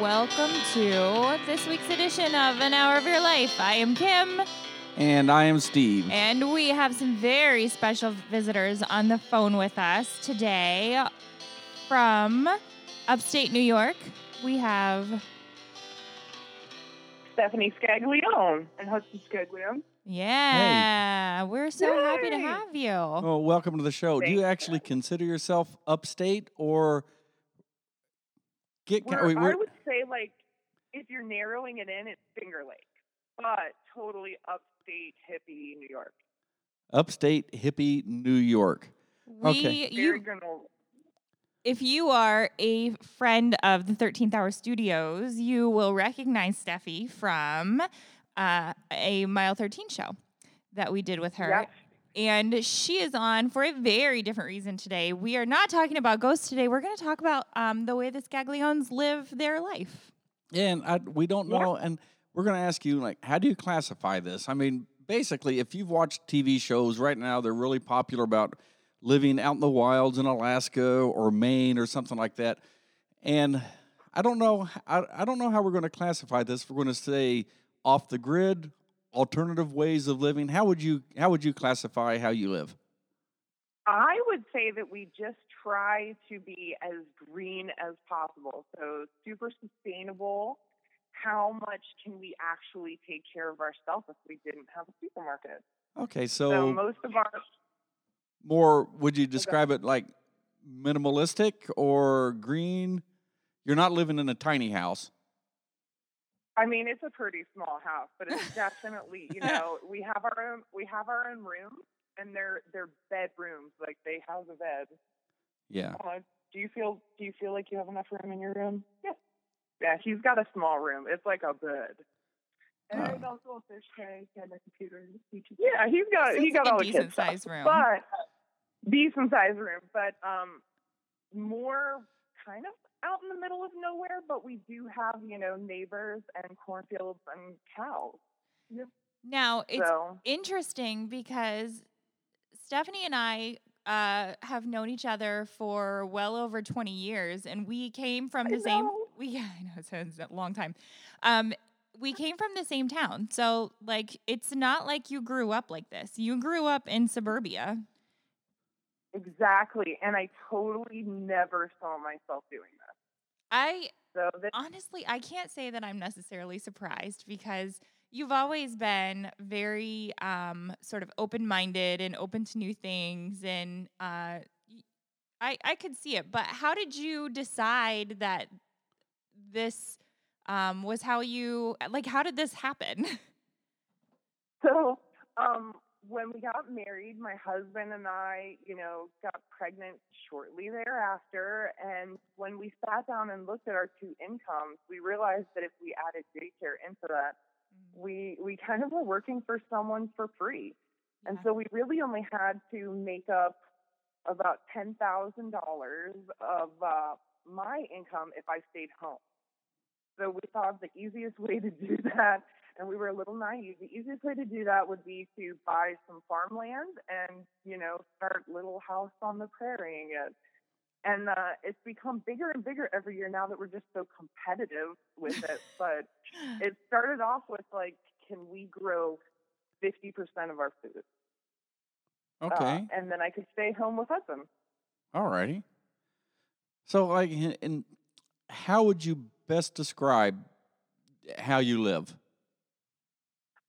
welcome to this week's edition of An Hour of Your Life. I am Kim, And I am Steve. and we have some very special visitors on the phone with us today from upstate New York. We have, Stephanie Scaglione and Hudson Scaglione. yeah, we're so happy to have you. well, welcome to the show. Do you Thanks. actually consider yourself upstate or get We're, wait, we're- would say, like, if you're narrowing it in, it's Finger Lake, but totally upstate, hippie New York. upstate hippie New York? We, Okay. you, Very granola. if you are a friend of the 13th Hour Studios, you will recognize Steffi from uh, a Mile 13 show that we did with her. Yes. And she is on for a very different reason today. We are not talking about ghosts today. We're going to talk about um, the way the Scagliones live their life. Yeah, And I, we don't Yeah. know. And we're going to ask you, like, how do you classify this? I mean, basically, if you've watched TV shows right now, they're really popular about living out in the wilds in Alaska or Maine or something like that. And I don't know. I, I don't know how we're going to classify this. We're going to say off the grid, alternative ways of living. How would you How would you classify how you live? I would say that we just try to be as green as possible. So, super sustainable. How much can we actually take care of ourselves if we didn't have a supermarket? Okay, So, so most of our more. Would you describe it like minimalistic or green? You're not living in a tiny house. I mean, it's a pretty small house, but it's definitely, you know, we have our own we have our own rooms and they're they're bedrooms, like they house a bed. Yeah. Uh, do you feel do you feel like you have enough room in your room? Yeah. Yeah, he's got a small room. It's like a bed. And Oh. there's also a fish tank and a computer. Yeah, he's got So he got like all the decent kids stuff. room. But decent sized room, but um more kind of out in the middle of nowhere, but we do have, you know, neighbors and cornfields and cows. Now, it's so interesting because Stephanie and I uh, have known each other for well over 20 years, and we came from the same. We yeah, I know it's, it's a long time. Um, we came from the same town, so like it's not like you grew up like this. You grew up in suburbia. exactly. And I totally never saw myself doing. I So this honestly, I can't say that I'm necessarily surprised because you've always been very um, sort of open-minded and open to new things, and uh, I I could see it. But how did you decide that this um, was how you like? How did this happen? So, um, when we got married, my husband and I, you know, got pregnant shortly thereafter. And when we sat down and looked at our two incomes, we realized that if we added daycare into that, we we kind of were working for someone for free. And so we really only had to make up about ten thousand dollars of uh, my income if I stayed home. So we thought the easiest way to do that, and we were a little naive. The easiest way to do that would be to buy some farmland and you know start little house on the prairie it. And uh, it's become bigger and bigger every year now that we're just so competitive with it. but it started off with like, can we grow 50% of our food? Uh, Okay. and then I could stay home with Hudson. All righty. So, like, in how would you best describe how you live?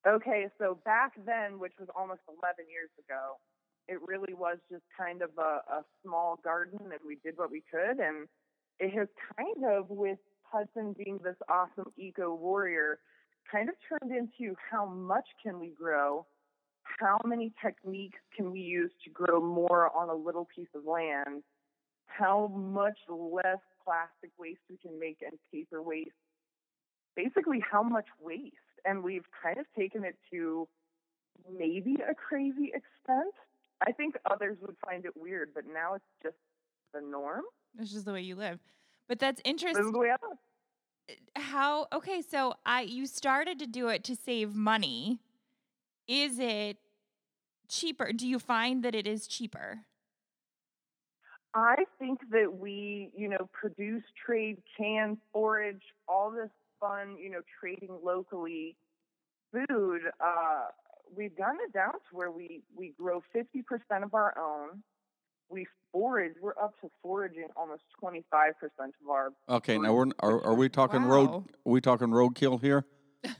Okay, so back then, which was almost 11 years ago, it really was just kind of a, a small garden and we did what we could. And it has kind of, with Hudson being this awesome eco warrior, kind of turned into how much can we grow? How many techniques can we use to grow more on a little piece of land? How much less plastic waste we can make and paper waste? Basically, how much waste? And we've kind of taken it to maybe a crazy extent. I think others would find it weird, but now it's just the norm. It's just the way you live. But that's This interesting. is the way I live. how okay so i you started to do it to save money is it cheaper do you find that it is cheaper I think that we, you know, produce, trade, can, forage, all this fun, you know, trading locally food. Uh, we've gotten it down to where we we grow 50% of our own. We forage. We're up to foraging almost 25% of our. Okay, now we're are, are we talking road? Are we talking roadkill here?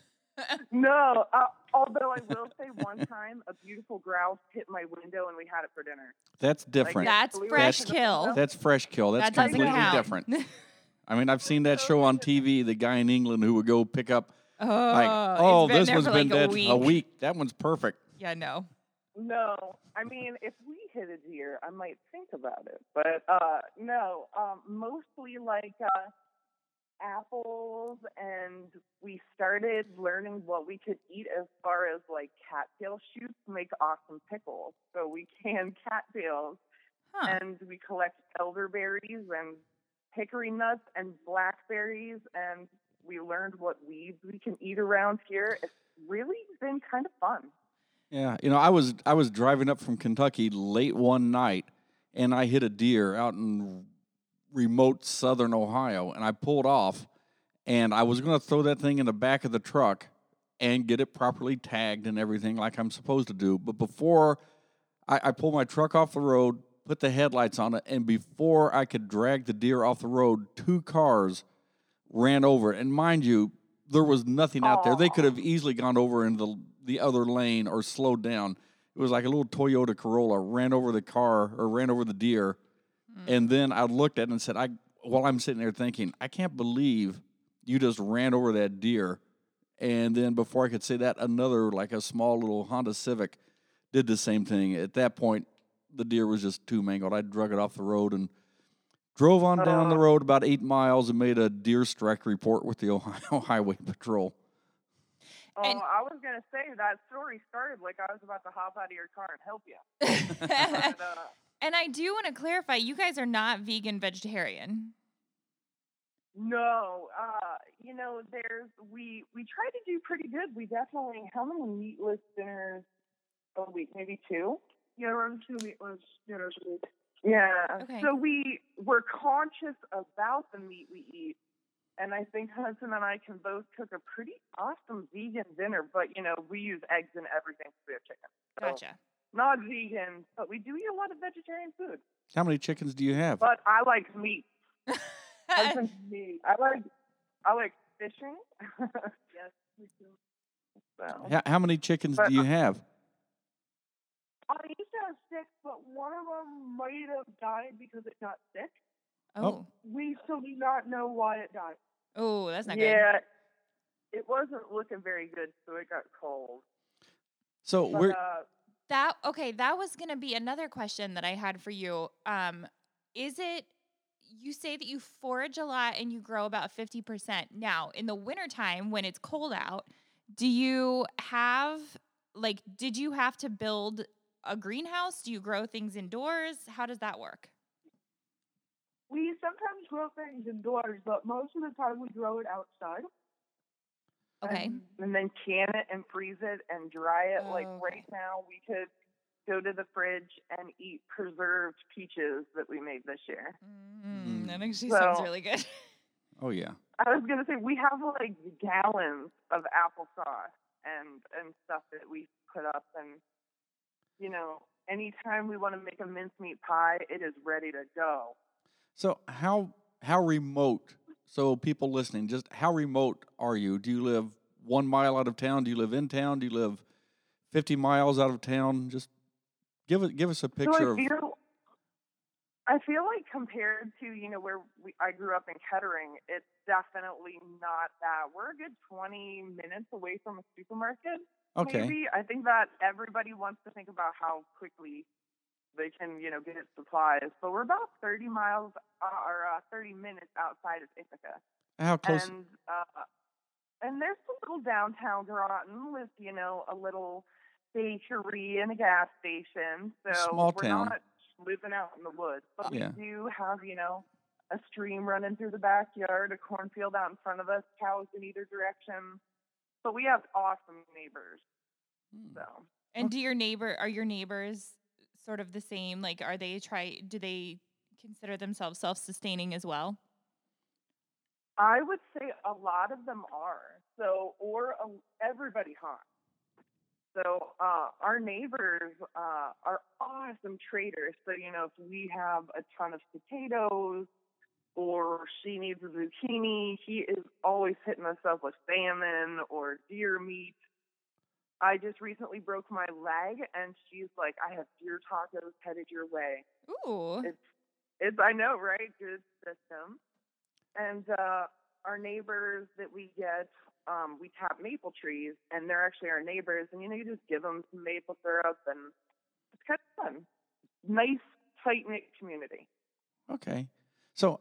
No, uh, although I will say, one time a beautiful grouse hit my window and we had it for dinner. That's different. That's we were fresh kill. That's fresh kill. That's that completely count. different. I mean, I've seen that show on TV. The guy in England who would go pick up oh, like, it's oh, been this there one's for been like dead a week. That one's perfect. Yeah, no. No, I mean, if we hit a deer, I might think about it. But uh, no, um, mostly like uh, apples, and we started learning what we could eat as far as like cattail shoots make awesome pickles. So we can cattails, Huh. and we collect elderberries and hickory nuts and blackberries, and we learned what weeds we can eat around here. It's really been kind of fun. Yeah, you know, I was I was driving up from Kentucky late one night, and I hit a deer out in remote southern Ohio, and I pulled off, and I was going to throw that thing in the back of the truck and get it properly tagged and everything like I'm supposed to do. But before I, I pulled my truck off the road, put the headlights on it, and before I could drag the deer off the road, two cars ran over. it. And mind you, there was nothing out there. They could have easily gone over into the, the other lane or slowed down. It was like a little Toyota Corolla ran over the car or ran over the deer. Hmm. And then I looked at it and said, I while I'm sitting there thinking, I can't believe you just ran over that deer. And then before I could say that, another like a small little Honda Civic did the same thing. At that point, the deer was just too mangled. I drug it off the road and drove on down the Oh. road about eight miles and made a deer strike report with the Ohio Highway Patrol. Oh, And- I was gonna say that story started like I was about to hop out of your car and help you. But, uh, and I do want to clarify, you guys are not vegan vegetarian. no, uh, you know, there's we we try to do pretty good. We definitely how many meatless dinners a week? Maybe two. Yeah, around two meatless dinners a week. Yeah. Okay. So we we're conscious about the meat we eat. And I think husband and I can both cook a pretty awesome vegan dinner, but you know, we use eggs in everything because we have chicken. So Gotcha. not vegan, but we do eat a lot of vegetarian food. How many chickens do you have? But I like meat. Husband, meat. I like I like fishing. Yes, we do. so. How, how many chickens But, do you have? I used to have six, but one of them might have died because it got sick. oh. We still do not know why it died. Oh, that's not good. yeah, it wasn't looking very good, so it got cold. So But, we're uh, That okay, that was going to be another question that I had for you. Um is it you say that you forage a lot and you grow about 50%. Now, in the wintertime when it's cold out, do you have like did you have to build a greenhouse? Do you grow things indoors? How does that work? We sometimes grow things indoors, but most of the time we grow it outside. Okay. And and then can it and freeze it and dry it. like right now, we could go to the fridge and eat preserved peaches that we made this year. Mm, that actually So- sounds really good. oh yeah. I was gonna say we have like gallons of applesauce and and stuff that we put up, and you know, anytime we want to make a mincemeat pie, it is ready to go. So how how remote? So people listening, just how remote are you? Do you live one mile out of town? Do you live in town? Do you live fifty miles out of town? Just give it give us a picture So I of feel, I feel like compared to you know where we, I grew up in Kettering, it's definitely not that. We're a good twenty minutes away from a supermarket. Okay. Maybe I think that everybody wants to think about how quickly they can you know get its supplies, but we're about thirty miles uh, or uh, thirty minutes outside of Ithaca, How close? and uh, and there's a little downtown Groton with you know a little bakery and a gas station. So Small we're town. not living out in the woods, but Yeah. we do have you know a stream running through the backyard, a cornfield out in front of us, cows in either direction. But we have awesome neighbors. Hmm. So And do your neighbor are your neighbors sort of the same? Like are they try do they consider themselves self-sustaining as well? I would say a lot of them are. So, or everybody hunts. So, uh, our neighbors uh, are awesome traders. So, you know, if we have a ton of potatoes or she needs a zucchini, he is always hitting us up with salmon or deer meat. I just recently broke my leg, and she's like, "I have deer tacos headed your way." Ooh. It's, it's I know, right? Good system. And uh, our neighbors that we get, um, we tap maple trees, and they're actually our neighbors. And you know, you just give them some maple syrup, and it's kind of fun. Nice, tight knit community. Okay. So,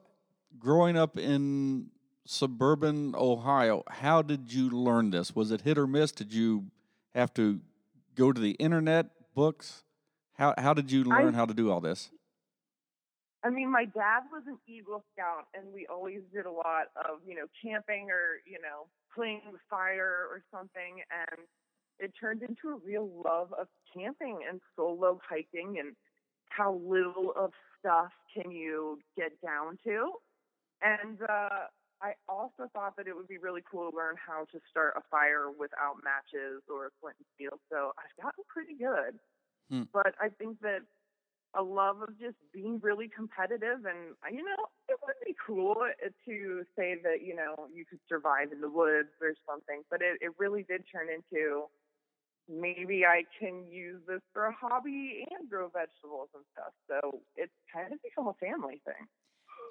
growing up in suburban Ohio, how did you learn this? Was it hit or miss? Did you have to go to the internet, books? How how did you learn I- how to do all this? I mean, my dad was an Eagle Scout, and we always did a lot of, you know, camping or, you know, playing with fire or something. And it turned into a real love of camping and solo hiking and how little of stuff can you get down to. And uh, I also thought that it would be really cool to learn how to start a fire without matches or a flint and steel. So I've gotten pretty good. Hmm. But I think that a love of just being really competitive and you know it would be cool to say that you know you could survive in the woods or something but it, it really did turn into maybe i can use this for a hobby and grow vegetables and stuff so it's kind of become a family thing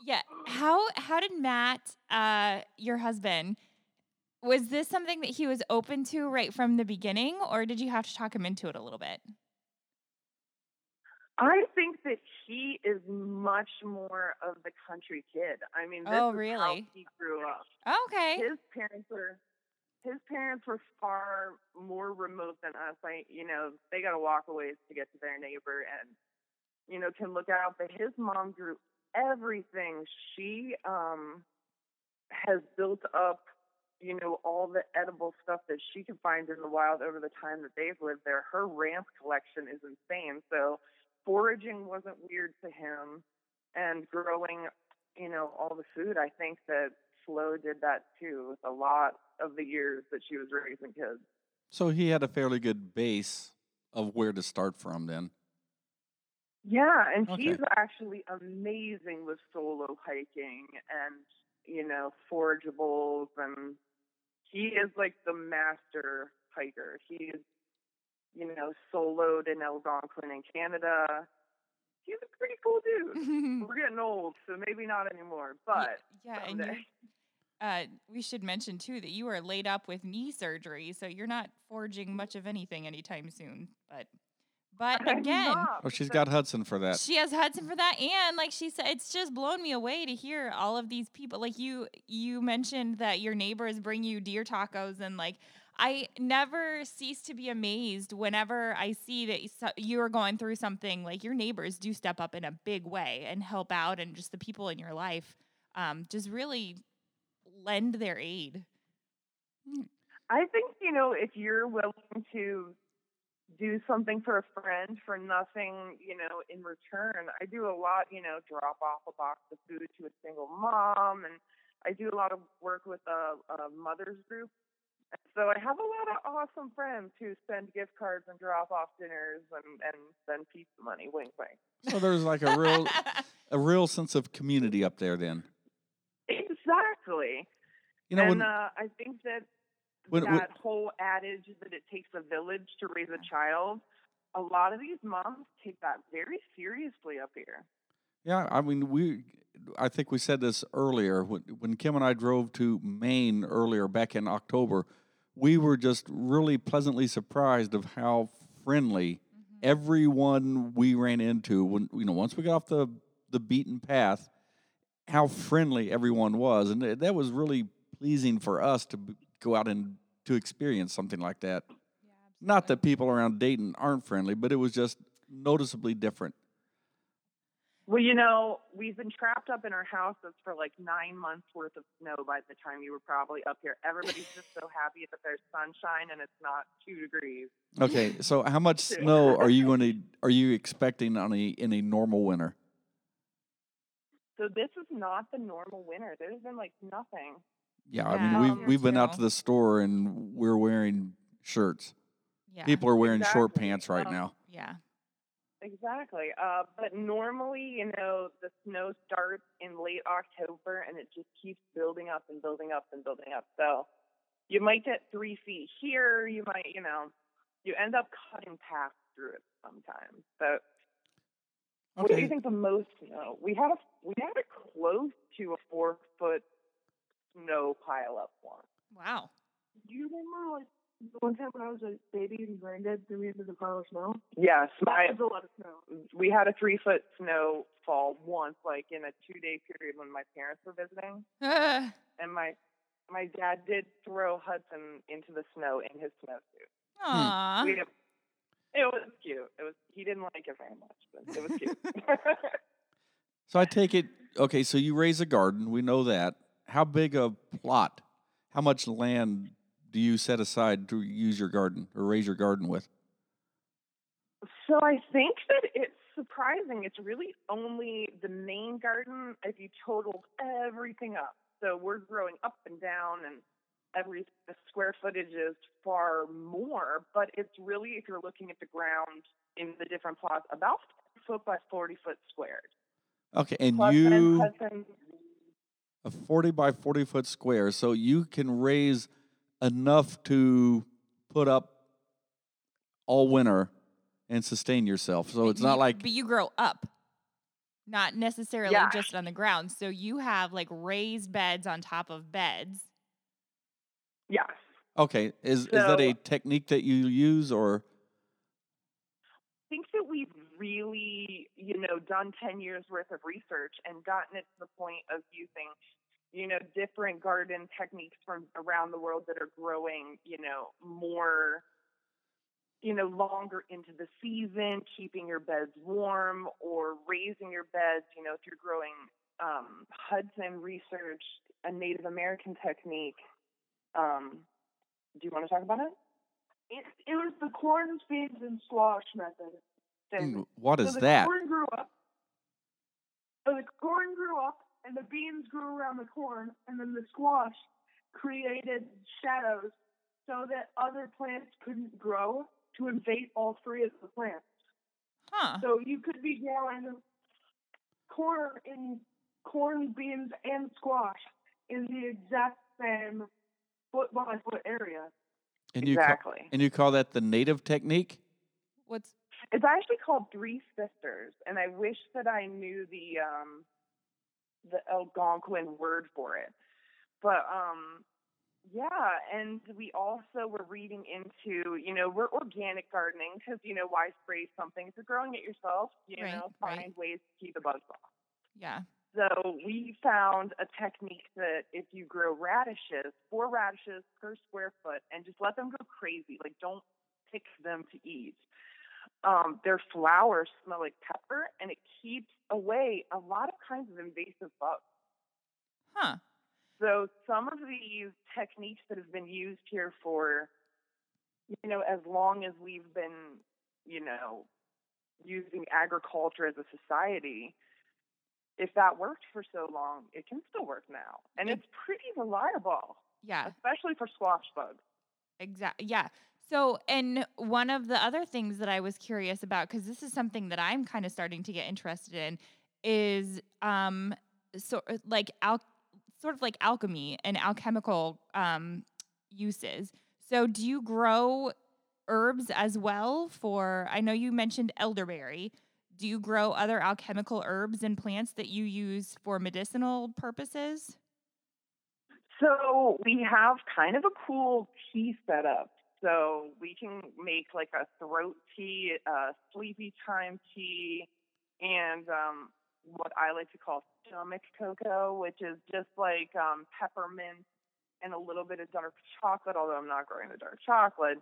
Yeah. How how did Matt, uh, your husband, was this something that he was open to right from the beginning, or did you have to talk him into it a little bit? i think that he is much more of the country kid i mean this Oh, is how really? he grew up Okay. his parents were his parents were far more remote than us. I you know, they gotta walk a ways to get to their neighbor and you know, can look out. But his mom grew everything. She um has built up, you know, all the edible stuff that she can find in the wild over the time that they've lived there. Her ramp collection is insane. So foraging wasn't weird to him and growing, you know, all the food. I think that Flo did that too with a lot of the years that she was raising kids. So he had a fairly good base of where to start from then. Yeah, and Okay. he's actually amazing with solo hiking and, you know, forageables and he is like the master hiker. He's, you know, soloed in Algonquin in Canada. He's a pretty cool dude. We're getting old, so maybe not anymore, but yeah, and uh, we should mention too that you are laid up with knee surgery, so you're not forging much of anything anytime soon. But but again, not, Oh, she's but- got Hudson for that. she has Hudson for that, and like she said, it's just blown me away to hear all of these people. Like you, you mentioned that your neighbors bring you deer tacos, and like I never cease to be amazed whenever I see that you are going through something. Like your neighbors do step up in a big way and help out, and just the people in your life um, just really lend their aid. I think, you know, if you're willing to do something for a friend for nothing, you know, in return, I do a lot, you know, drop off a box of food to a single mom, and I do a lot of work with a, a mother's group. And So I have a lot of awesome friends who send gift cards and drop off dinners and, and send pizza money. Wink, wink. So there's like a real a real sense of community up there then. Exactly. You know, and when, uh, I think that when- when- that whole adage that it takes a village to raise a child, a lot of these moms take that very seriously up here. Yeah, I mean, we, I think we said this earlier when, when Kim and I drove to Maine earlier back in October. We were just really pleasantly surprised of how friendly mm-hmm. everyone we ran into when you know once we got off the the beaten path, how friendly everyone was, and that was really pleasing for us to go out and to experience something like that. Not that people around Dayton aren't friendly, but it was just noticeably different. Well, you know, we've been trapped up in our houses for like nine months worth of snow by the time you were probably up here. Everybody's just so happy that there's sunshine and it's not two degrees. Okay, so how much snow are you going to are you expecting on a in a normal winter? So this is not the normal winter. There's been like nothing. Yeah, I mean we've we've been out to the store and we're wearing shirts. Yeah. People are wearing short pants right Um, now. yeah. Exactly. Uh, but normally, you know, the snow starts in late October and it just keeps building up and building up and building up. So you might get three feet here. You might, you know, you end up cutting paths through it sometimes. But what do you think the most snow? We had a we had a close to a four foot snow pile up one. Wow. Do you remember like the one time when I was a baby and granddad threw me into the pile of snow? Yes, my That was a lot of snow. we had a three foot snowfall once, like in a two day period when my parents were visiting. And my my dad did throw Hudson into the snow in his snowsuit. Aw. We, it was cute. It was he didn't like it very much, but it was cute. So I take it okay, so you raise a garden, we know that. How big a plot? How much land do you set aside to use your garden or raise your garden with? so I think that it's surprising. It's really only the main garden if you total everything up. So we're growing up and down and every the square footage is far more, but it's really if you're looking at the ground in the different plots about foot by forty foot squared. Okay, and Plus you a 40 by 40 foot square, so you can raise enough to put up all winter and sustain yourself. So But it's not like But you grow up, not necessarily Yeah. just on the ground. So you have like raised beds on top of beds. Yes. okay, is is that a technique that you use or I think that we've really, you know, done 10 years worth of research and gotten it to the point of using, you know, different garden techniques from around the world that are growing, you know, more, you know, longer into the season, keeping your beds warm or raising your beds. You know, if you're growing um, Hudson researched a Native American technique. Um, do you want to talk about it? It, it was the corn, beans, and squash method. Then Mm, what so the that? corn grew up. So the corn grew up, and the beans grew around the corn, and then the squash created shadows so that other plants couldn't grow to invade all three of the plants. Huh. So you could be growing corn in corn, beans, and squash in the exact same foot by foot area. And you call, exactly. and you call that the native technique? What's It's actually called Three Sisters, and I wish that I knew the um, the Algonquin word for it. But um, yeah, and we also were reading into, you know, we're organic gardening because you know why spray something if you're growing it yourself. You Right, know, right. find ways to keep the bugs off. yeah. So we found a technique that if you grow radishes, four radishes per square foot, and just let them go crazy, like don't pick them to eat. Um, their flowers smell like pepper, and it keeps away a lot of kinds of invasive bugs. Huh. So some of these techniques that have been used here for, you know, as long as we've been, you know, using agriculture as a society, if that worked for so long, it can still work now. And it's pretty reliable, Yeah. especially for squash bugs. Exactly. Yeah. So, and one of the other things that I was curious about, because this is something that I'm kind of starting to get interested in, is um, so like al- sort of like alchemy and alchemical um, uses. So, do you grow herbs as well? For I know you mentioned elderberry. Do you grow other alchemical herbs and plants that you use for medicinal purposes? So we have kind of a cool tea setup. So we can make like a throat tea, a sleepy time tea, and um, what I like to call stomach cocoa, which is just like um, peppermint and a little bit of dark chocolate. Although I'm not growing the dark chocolate,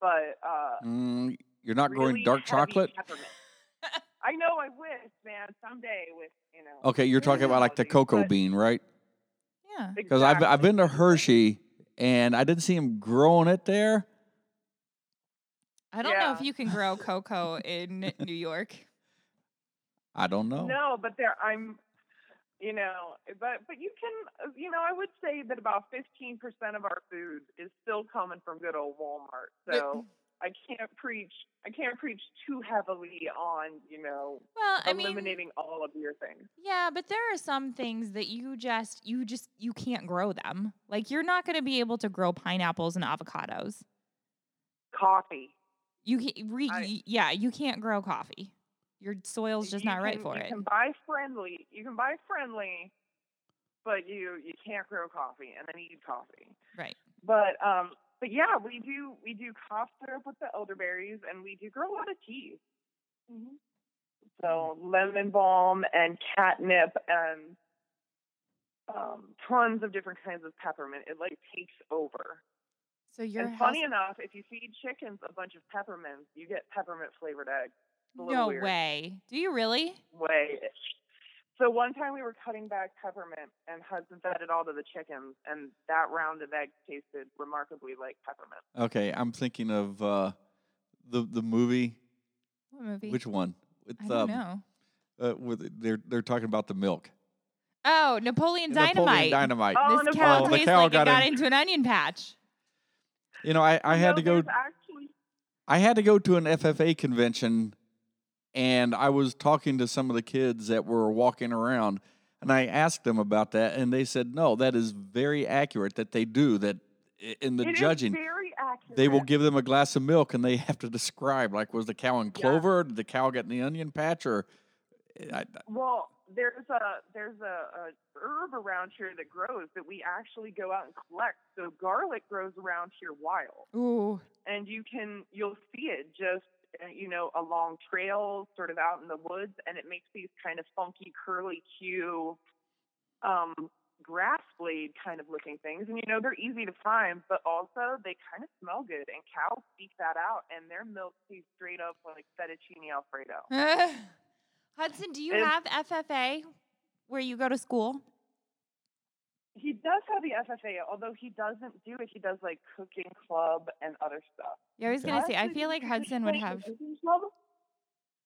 but uh, Mm, you're not growing dark chocolate? I know. I wish, man. Someday with you know. Okay, you're talking about like the cocoa bean, right? Yeah. Because I've I've been to Hershey and I didn't see him growing it there. I don't know if you can grow cocoa in New York. I don't know. No, but there I'm you know, but but you can, uh, you know, I would say that about 15% of our food is still coming from good old Walmart. So I can't preach, I can't preach too heavily on, you know, Well, I mean, eliminating all of your things. yeah, but there are some things that you just you just you can't grow them. Like you're not going to be able to grow pineapples and avocados. Coffee. You can, re, I- yeah, you can't grow coffee. Your soil's just not right for you it. You can buy friendly. You can buy friendly, but you you can't grow coffee and then eat coffee. Right. But um, but yeah, we do we do cough syrup with the elderberries, and we do grow a lot of teas. Mm-hmm. So lemon balm and catnip and um, tons of different kinds of peppermint. It like takes over. So your and house, funny enough, if you feed chickens a bunch of peppermints, you get peppermint flavored eggs. It's a little no weird. way. Do you really? way. So one time we were cutting back peppermint, and Hudson fed it all to the chickens, and that round of eggs tasted remarkably like peppermint. Okay, I'm thinking of uh, the the movie. What movie? Which one? With, I don't um, know. Uh, with they're they're talking about the milk. Oh, Napoleon Dynamite. Napoleon Dynamite. Oh, this Napoleon- cow Oh, tastes cow like got it got in- into an onion patch. You know, I, I had No, to go. Actually, I had to go to an FFA convention, and I was talking to some of the kids that were walking around, and I asked them about that, and they said, "No, that is very accurate. That they do that in the it is judging." very accurate. They will give them a glass of milk, and they have to describe like, was the cow in Yeah. clover? Did the cow get in the onion patch? Or eh, I, Well, there's a there's a, a herb around here that grows that we actually go out and collect. So garlic grows around here wild, Ooh. and you can you'll see it just you know along trails, sort of out in the woods, and it makes these kind of funky curly Q um, grass blade kind of looking things. And you know they're easy to find, but also they kind of smell good, and cows seek that out, and their milk tastes straight up like fettuccine alfredo. Hudson, do you It's- have FFA where you go to school? He does have the FFA, although he doesn't do it. He does like cooking club and other stuff. Yeah, I was gonna say. I feel like Hudson would have. in cooking club.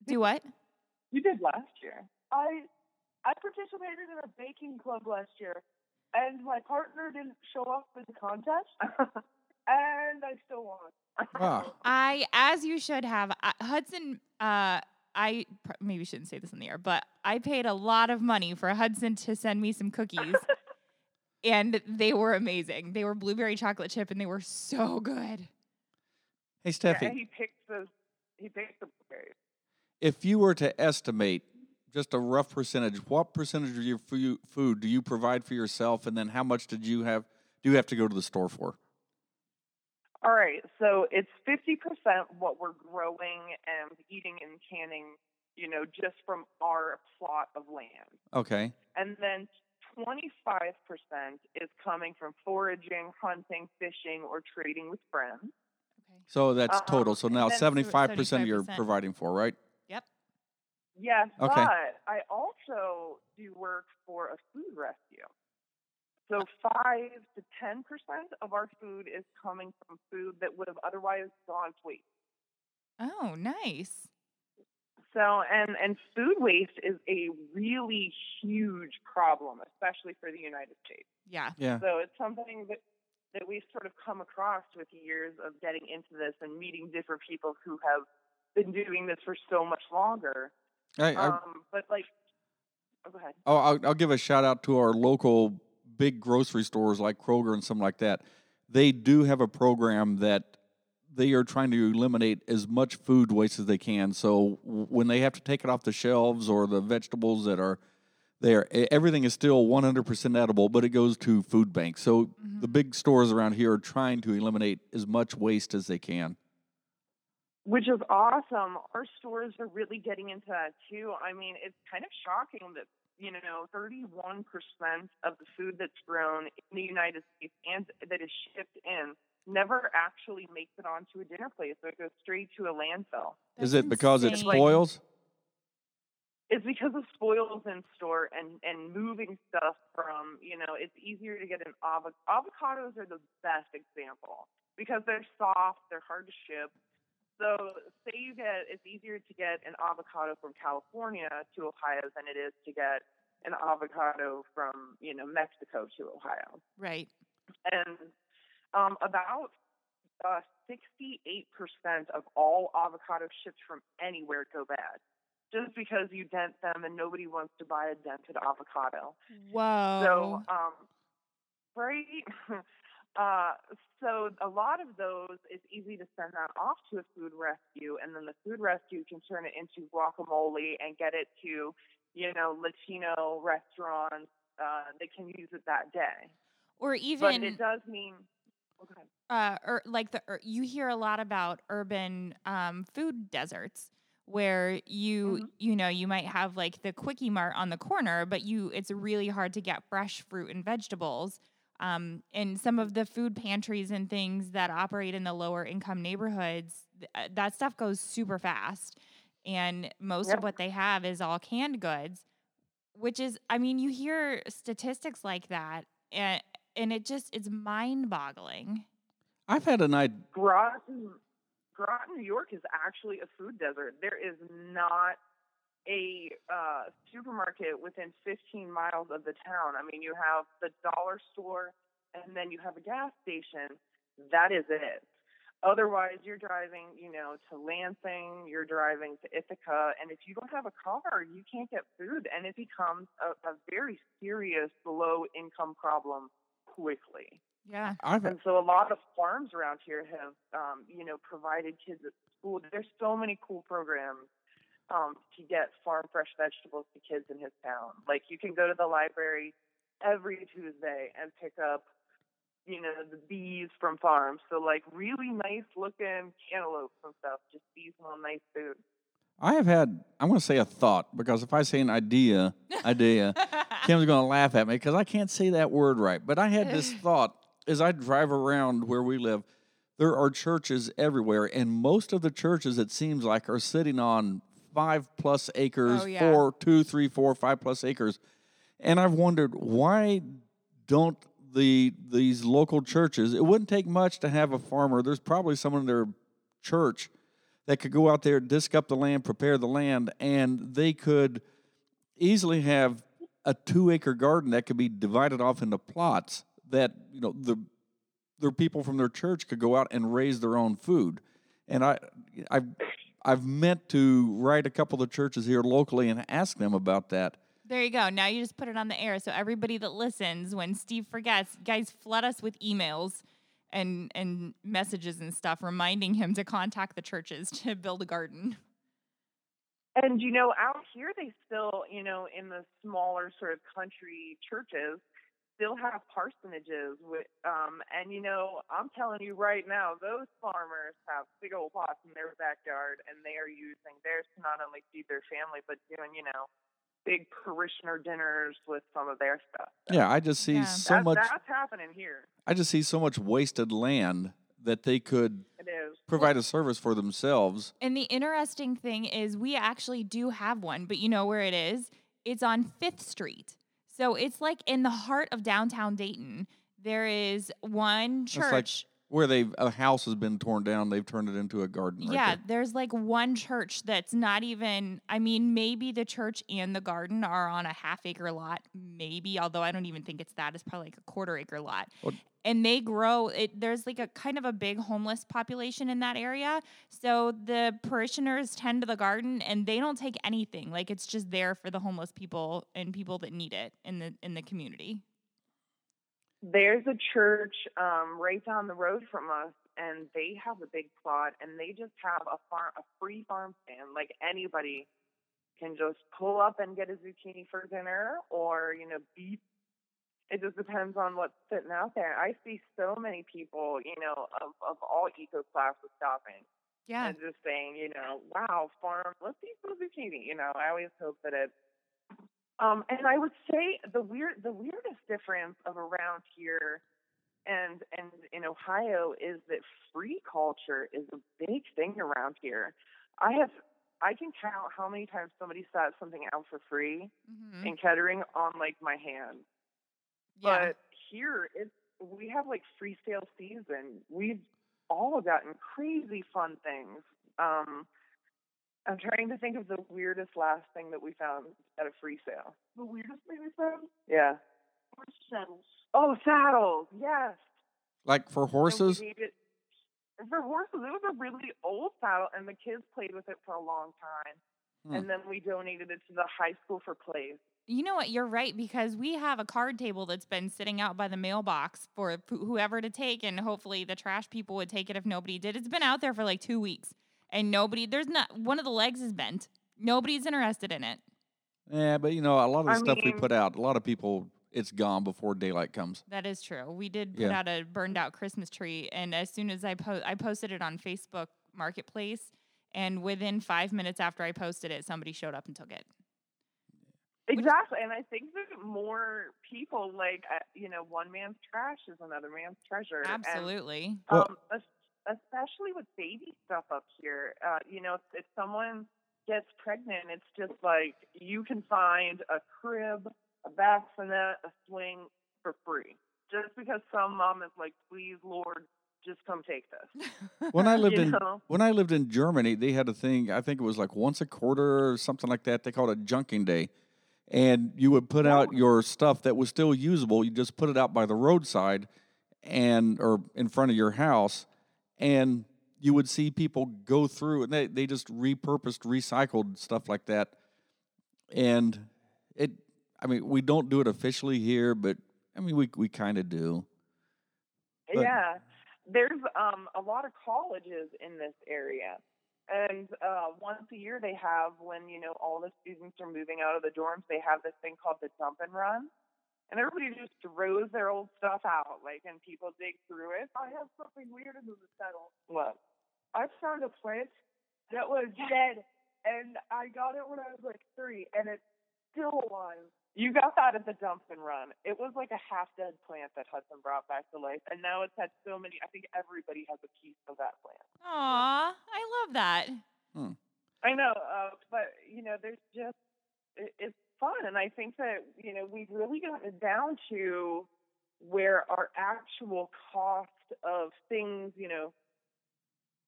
Do what? You did last year. I I participated in a baking club last year, and my partner didn't show up for the contest, and I still won. ah, I, as you should have, I, Hudson. Uh, I pr- maybe shouldn't say this in the air, but I paid a lot of money for Hudson to send me some cookies, and they were amazing. They were blueberry chocolate chip, and they were so good. hey yeah, he picked the he picked the blueberries. if you were to estimate just a rough percentage, what percentage of your fu- food do you provide for yourself, and then how much did you have? Do you have to go to the store for? All right, so it's fifty percent what we're growing and eating and canning, you know, just from our plot of land. Okay. And then 25% is coming from foraging, hunting, fishing, or trading with friends. Okay. So that's Um, total. So and now then- seventy-five percent you're providing for, right? Yep. Yes, Okay. but I also do work for a food rescue. So 5 to 10% of our food is coming from food that would have otherwise gone to waste. Oh, nice. So, and, and food waste is a really huge problem, especially for the United States. Yeah. Yeah. So it's something that that we've sort of come across with years of getting into this and meeting different people who have been doing this for so much longer. I, I, Um, but like, oh, go ahead. Oh, I'll, I'll give a shout out to our local big grocery stores like Kroger and something like that. They do have a program that they are trying to eliminate as much food waste as they can. So when they have to take it off the shelves or the vegetables that are there, everything is still 100% edible, but it goes to food banks. So Mm-hmm. the big stores around here are trying to eliminate as much waste as they can. Which is awesome. Our stores are really getting into that too. I mean, it's kind of shocking that you know 31% of the food that's grown in the United States and that is shipped in never actually makes it onto a dinner plate. So it goes straight to a landfill. is it because it insane. spoils? It's because of spoils in store and and moving stuff from you know it's easier to get an avocado. Avocados are the best example because they're soft, they're hard to ship. So say you get it's easier to get an avocado from California to Ohio than it is to get an avocado from you know Mexico to Ohio, Right. and um, about uh, 68% of all avocado shipped from anywhere go bad. Just because you dent them and nobody wants to buy a dented avocado. Whoa. So, um, right? uh, so a lot of those, it's easy to send that off to a food rescue, and then the food rescue can turn it into guacamole and get it to, you know, Latino restaurants. Uh, they can use it that day. or even. But even it does mean. Uh, or like the ur- you hear a lot about urban um, food deserts where you Mhm. you know you might have like the quickie mart on the corner but you it's really hard to get fresh fruit and vegetables um, and some of the food pantries and things that operate in the lower income neighborhoods th- uh, that stuff goes super fast and most Yep. of what they have is all canned goods which is i mean you hear statistics like that and and it just it's mind boggling I've had an idea. Groton, Groton, New York is actually a food desert. There is not a uh, supermarket within 15 miles of the town. I mean, you have the dollar store and then you have a gas station. That is it. Otherwise, you're driving, you know, to Lansing, you're driving to Ithaca, and if you don't have a car, you can't get food, and it becomes a, a very serious low income problem quickly. yeah And so a lot of farms around here have, um, you know, provided kids at school. There's so many cool programs um, to get farm fresh vegetables to kids in his town. Like you can go to the library every Tuesday and pick up, you know, the bees from farms. So like really nice looking cantaloupes and stuff. Just seasonal nice food. I have had. I'm going to say a thought because if I say an idea, idea, Kim's going to laugh at me because I can't say that word right. But I had this thought as I drive around where we live. There are churches everywhere, and most of the churches, it seems like, are sitting on five plus acres, Oh, yeah. four, two, three, four, five plus acres. And I've wondered why don't the these local churches? It wouldn't take much to have a farmer. There's probably someone in their church that could go out there, disc up the land, prepare the land, and they could easily have a two acre garden that could be divided off into plots that you know the their people from their church could go out and raise their own food. And I I've I've meant to write a couple of churches here locally and ask them about that. There you go. Now you just put it on the air. So everybody that listens, when Steve forgets, guys, flood us with emails and and messages and stuff reminding him to contact the churches to build a garden. And you know, out here they still, you know, in the smaller sort of country churches, still have parsonages with um and you know, I'm telling you right now, those farmers have big old pots in their backyard and they are using theirs to not only feed their family but doing, you know, big parishioner dinners with some of their stuff. So Yeah, I just see Yeah. so that- much that's happening here. I just see so much wasted land that they could provide a service for themselves. And the interesting thing is, we actually do have one, but you know where it is? It's on Fifth Street. So it's like in the heart of downtown Dayton. There is one like church. Where they a house has been torn down, they've turned it into a garden. Right yeah, there. there's like one church that's not even, I mean, maybe the church and the garden are on a half acre lot, maybe, although I don't even think it's that. It's probably like a quarter acre lot. Well- and they grow it there's like a kind of a big homeless population in that area so the parishioners tend to the garden and they don't take anything like it's just there for the homeless people and people that need it in the in the community There's a church um, right down the road from us, and they have a big plot, and they just have a farm, a free farm stand. Like anybody can just pull up and get a zucchini for dinner, or you know, beef. It just depends on what's sitting out there. I see so many people, you know, of, of all eco classes stopping yeah and just saying, you know, wow, farm, let's eat some zucchini. You know, I always hope that it. Um, and I would say the weird, the weirdest difference of around here and and in Ohio is that free culture is a big thing around here. I have, I can count how many times somebody set something out for free Mhm. in Kettering on like my hand. yeah But here, it's we have like free sale season. We've all gotten crazy fun things. Um, I'm trying to think of the weirdest last thing that we found at a free sale. The weirdest thing we found Yeah. were saddles. Oh, saddles. Yes. Like for horses? needed- for horses, it was a really old saddle, and the kids played with it for a long time. Hmm. And then we donated it to the high school for plays. You know what? You're right because we have a card table that's been sitting out by the mailbox for whoever to take, and hopefully the trash people would take it if nobody did. It's been out there for like two weeks, and nobody. There's not one of the legs is bent. Nobody's interested in it. Yeah, but you know, a lot of the I stuff we put out, a lot of people, it's gone before daylight comes. That is true. We did put Yeah. out a burned out Christmas tree, and as soon as I po- I posted it on Facebook Marketplace, and within five minutes after I posted it, somebody showed up and took it. Exactly, and I think that more people like uh, you know, one man's trash is another man's treasure. Absolutely. Well- um, es- especially with baby stuff up here. Uh, you know, if, if someone gets pregnant, it's just like you can find a crib, a bassinet, a swing for free, just because some mom is like, "Please, Lord, just come take this." When I lived in know? when I lived in Germany, they had a thing. I think it was like once a quarter or something like that. They called it junking day, and you would put out your stuff that was still usable. You just put it out by the roadside, and or in front of your house, and you would see people go through and they they just repurposed, recycled stuff like that, and it. I mean, we don't do it officially here, but I mean, we we kind of do. But- yeah, there's um a lot of colleges in this area, and uh, once a year they have when you know all the students are moving out of the dorms, they have this thing called the dump and run, and everybody just throws their old stuff out, like, and people dig through it. I have something weird in the saddle. What? I found a plant that was dead, and I got it when I was like three, and it's still alive. You got that at the dump and run. It was like a half dead plant that Hudson brought back to life, and now it's had so many. I think everybody has a piece of that plant. Aw, I love that. I know, uh, but you know, there's just it, it's fun, and I think that you know we've really gotten it down to where our actual cost of things, you know,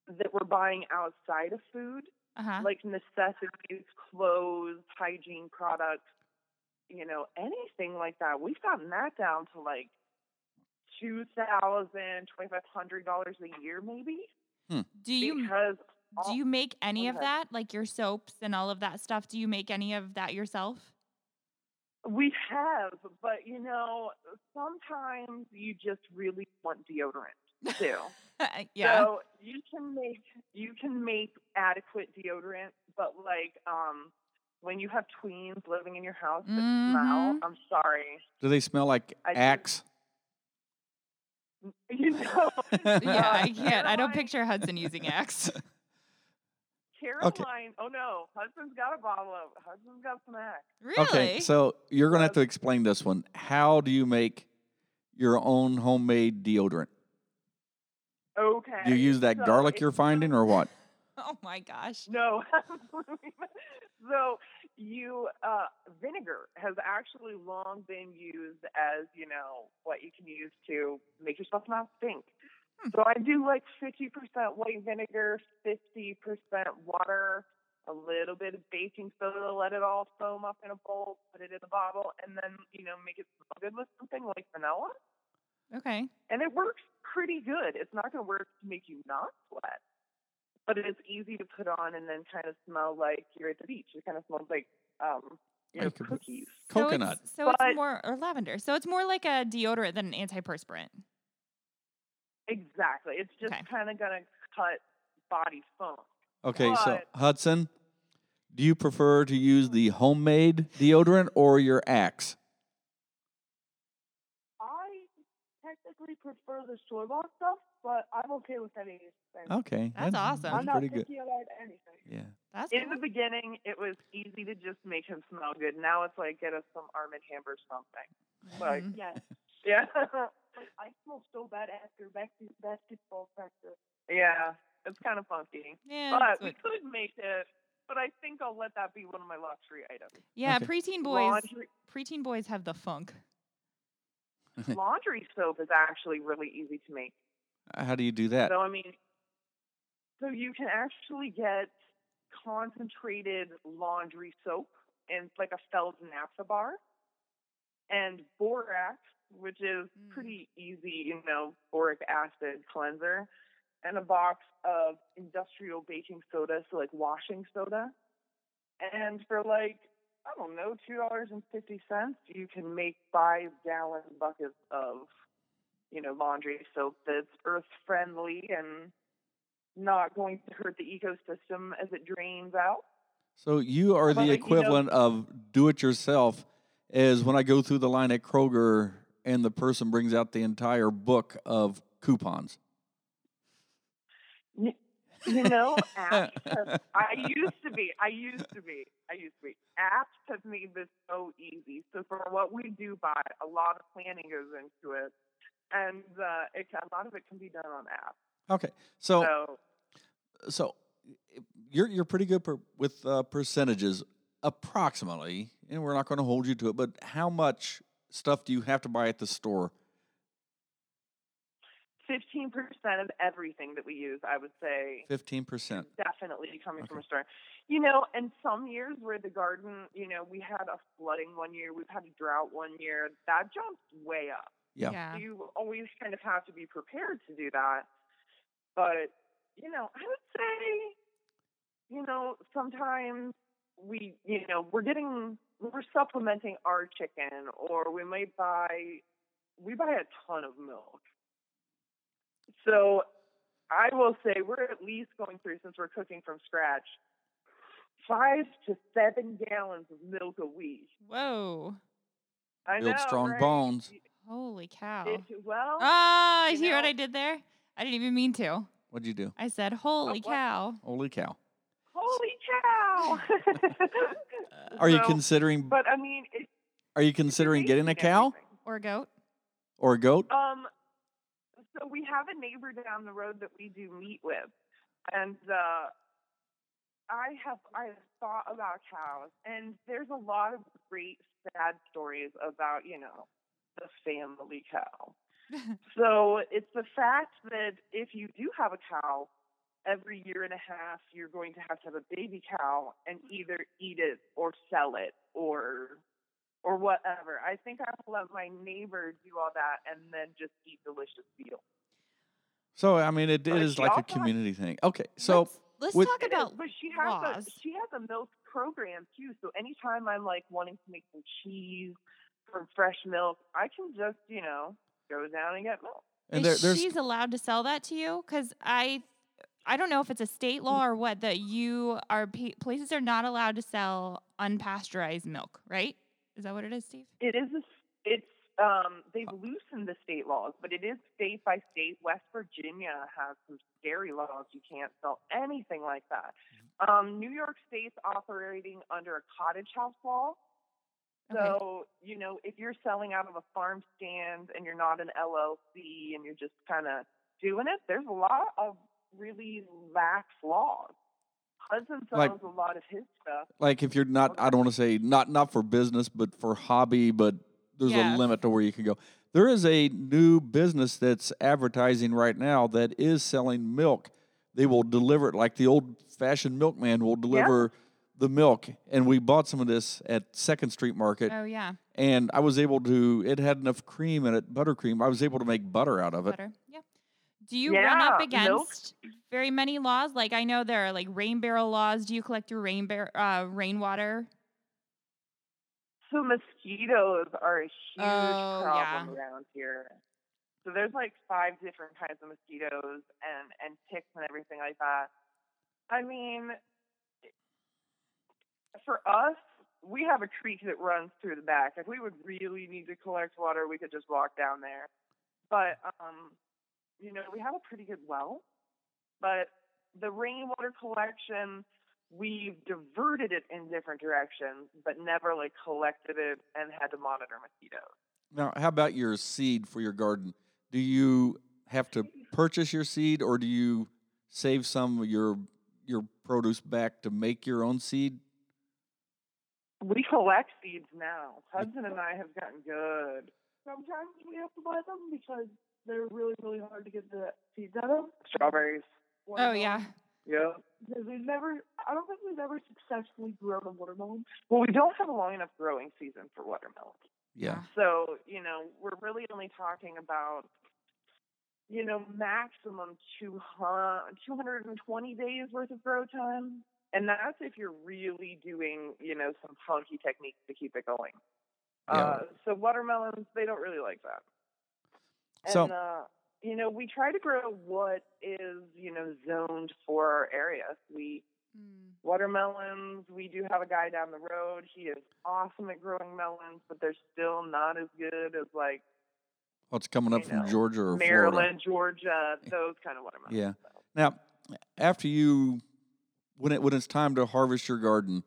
that we're buying outside of food, Uh huh. like necessities, clothes, hygiene products, you know, anything like that. We've gotten that down to like two thousand, twenty five hundred dollars a year, maybe. do you because do you make any of that, like your soaps and all of that stuff? Do you make any of that yourself? We have, but you know, sometimes you just really want deodorant too. yeah. So you can make you can make adequate deodorant, but like um when you have tweens living in your house that smell, Mhm. I'm sorry. Do they smell like I do- axe? You know yeah, I uh, can't. I don't picture Hudson using Axe. Caroline, oh no, husband's got a bottle of husband's got some axe. Really? Okay, so you're gonna have to explain this one. How do you make your own homemade deodorant? Okay. Do you use that so garlic you're finding, or what? oh my gosh. No, absolutely not. So you uh, vinegar has actually long been used as you know what you can use to make yourself not stink. Hmm. So I do like fifty percent white vinegar, fifty percent water, a little bit of baking soda, let it all foam up in a bowl, put it in the bottle, and then you know make it smell good with something like vanilla. Okay. And it works pretty good. It's not going to work to make you not sweat, but it's easy to put on and then kind of smell like you're at the beach. It kind of smells like, um, you know, Like cookies. Coconut. So it's, so it's more or lavender. So it's more like a deodorant than an antiperspirant. Exactly. It's just Okay. kind of going to cut body foam. Okay, so Hudson, do you prefer to use the homemade deodorant or your axe? I technically prefer the store bought stuff, but I'm okay with any thing. Okay, That's awesome. I'm That's not pretty good. picky about anything. Yeah. That's In the beginning, it was easy to just make him smell good. Now it's like get us some Arm and Hammer something. Like. Yes. yeah, Like, I smell so bad after basket- basketball practice. yeah, it's kind of funky. Yeah. But we could make it. But I think I'll let that be one of my luxury items. yeah, Okay. preteen boys Laundry, preteen boys have the funk. laundry soap is actually really easy to make. Uh, how do you do that? So I mean, so you can actually get concentrated laundry soap and like a Feld's naphtha bar, and borax, which is Mm. pretty easy, you know, boric acid cleanser, and a box of industrial baking soda, so like washing soda. And for like, I don't know, two dollars and fifty cents, you can make five gallon buckets of, you know, laundry soap that's earth friendly and not going to hurt the ecosystem as it drains out. So you are Well, the like, you know- equivalent of do it yourself is when I go through the line at Kroger and the person brings out the entire book of coupons. You know, apps have, I used to be, I used to be, I used to be. Apps have made this so easy. So for what we do buy, a lot of planning goes into it, and uh, it, a lot of it can be done on apps. Okay, so So so you're you're pretty good per, with uh, percentages, approximately, and we're not going to hold you to it. But how much stuff do you have to buy at the store? fifteen percent of everything that we use, I would say, Fifteen percent. definitely coming from a store. You know, and some years where the garden, you know, we had a flooding one year, we've had a drought one year, that jumps way up. Yeah. Yeah. You always kind of have to be prepared to do that. But, you know, I would say, you know, sometimes we, you know, we're getting, we're supplementing our chicken or we might buy, we buy a ton of milk. So I will say we're at least going through, since we're cooking from scratch, five to seven gallons of milk a week. Whoa. I Build know, strong right? bones. Holy cow. It, well, Ah, you you hear what I did there? I didn't even mean to. What'd you do? I said, "Holy what? cow!" Holy cow! holy cow! Are you So, considering? But I mean, it, Are you considering getting a cow Or a goat. or a goat? Um, so we have a neighbor down the road that we do meet with, and uh, I have I have thought about cows, and there's a lot of great sad stories about you know the family cow. so it's the fact that if you do have a cow, every year and a half you're going to have to have a baby cow and either eat it or sell it or or whatever. I think I will let my neighbor do all that and then just eat delicious veal. So I mean, it, it But is she like a also has- community thing. Okay, so let's, let's with- talk It is, about but she has laws. a she has a milk program too. So anytime I'm like wanting to make some cheese from fresh milk, I can just you know go down and get milk. and is there, there's she's allowed to sell that to you? Because I, I don't know if it's a state law or what that you are places are not allowed to sell unpasteurized milk, right? Is that what it is, Steve? It is a, it's um they've loosened the state laws, but it is state by state. West Virginia has some scary laws. You can't sell anything like that. Um, New York State's operating under a cottage house law. Okay. So, you know, if you're selling out of a farm stand and you're not an LLC and you're just kind of doing it, there's a lot of really lax laws. Hudson sells Like- a lot of his stuff. like if you're not, I don't want to say not not for business, but for hobby, but there's Yeah. a limit to where you can go. There is a new business that's advertising right now that is selling milk. They will deliver it like the old fashioned milkman will deliver the milk. And we bought some of this at Second Street Market, Oh yeah, and I was able to. It had enough cream in it, buttercream. I was able to make butter out of it. butter. Yeah. Do you run up Yeah, against very many laws? Like I know there are like rain barrel laws. Do you collect your rain bar- uh, rainwater? So mosquitoes are a huge Oh, problem yeah. around here. So there's like five different kinds of mosquitoes and and ticks and everything like that. I mean, for us, we have a creek that runs through the back. If we would really need to collect water, we could just walk down there. But um, you know, we have a pretty good well. But the rainwater collection, we've diverted it in different directions, but never like collected it and had to monitor mosquitoes. Now, how about your seed for your garden? Do you have to purchase your seed, or do you save some of your your produce back to make your own seed? We collect seeds now. Hudson and I have gotten good. Sometimes we have to buy them because they're really, really hard to get the seeds out of. Strawberries. Oh yeah. Yeah. Because we've never, I don't think we've ever successfully grown a watermelon. Well, we don't have a long enough growing season for watermelon. Yeah. So, you know, we're really only talking about, you know, maximum 200, 220 days worth of grow time. And that's if you're really doing, you know, some funky techniques to keep it going. Yeah. Uh, so watermelons, they don't really like that. And, So- uh, you know, we try to grow what is, you know, zoned for our area. We Mm. watermelons. We do have a guy down the road. He is awesome at growing melons, but they're still not as good as like What's coming up from know, Georgia or Florida? Maryland, Georgia, those kind of watermelons. Yeah. So, Now, after you, when it when it's time to harvest your garden,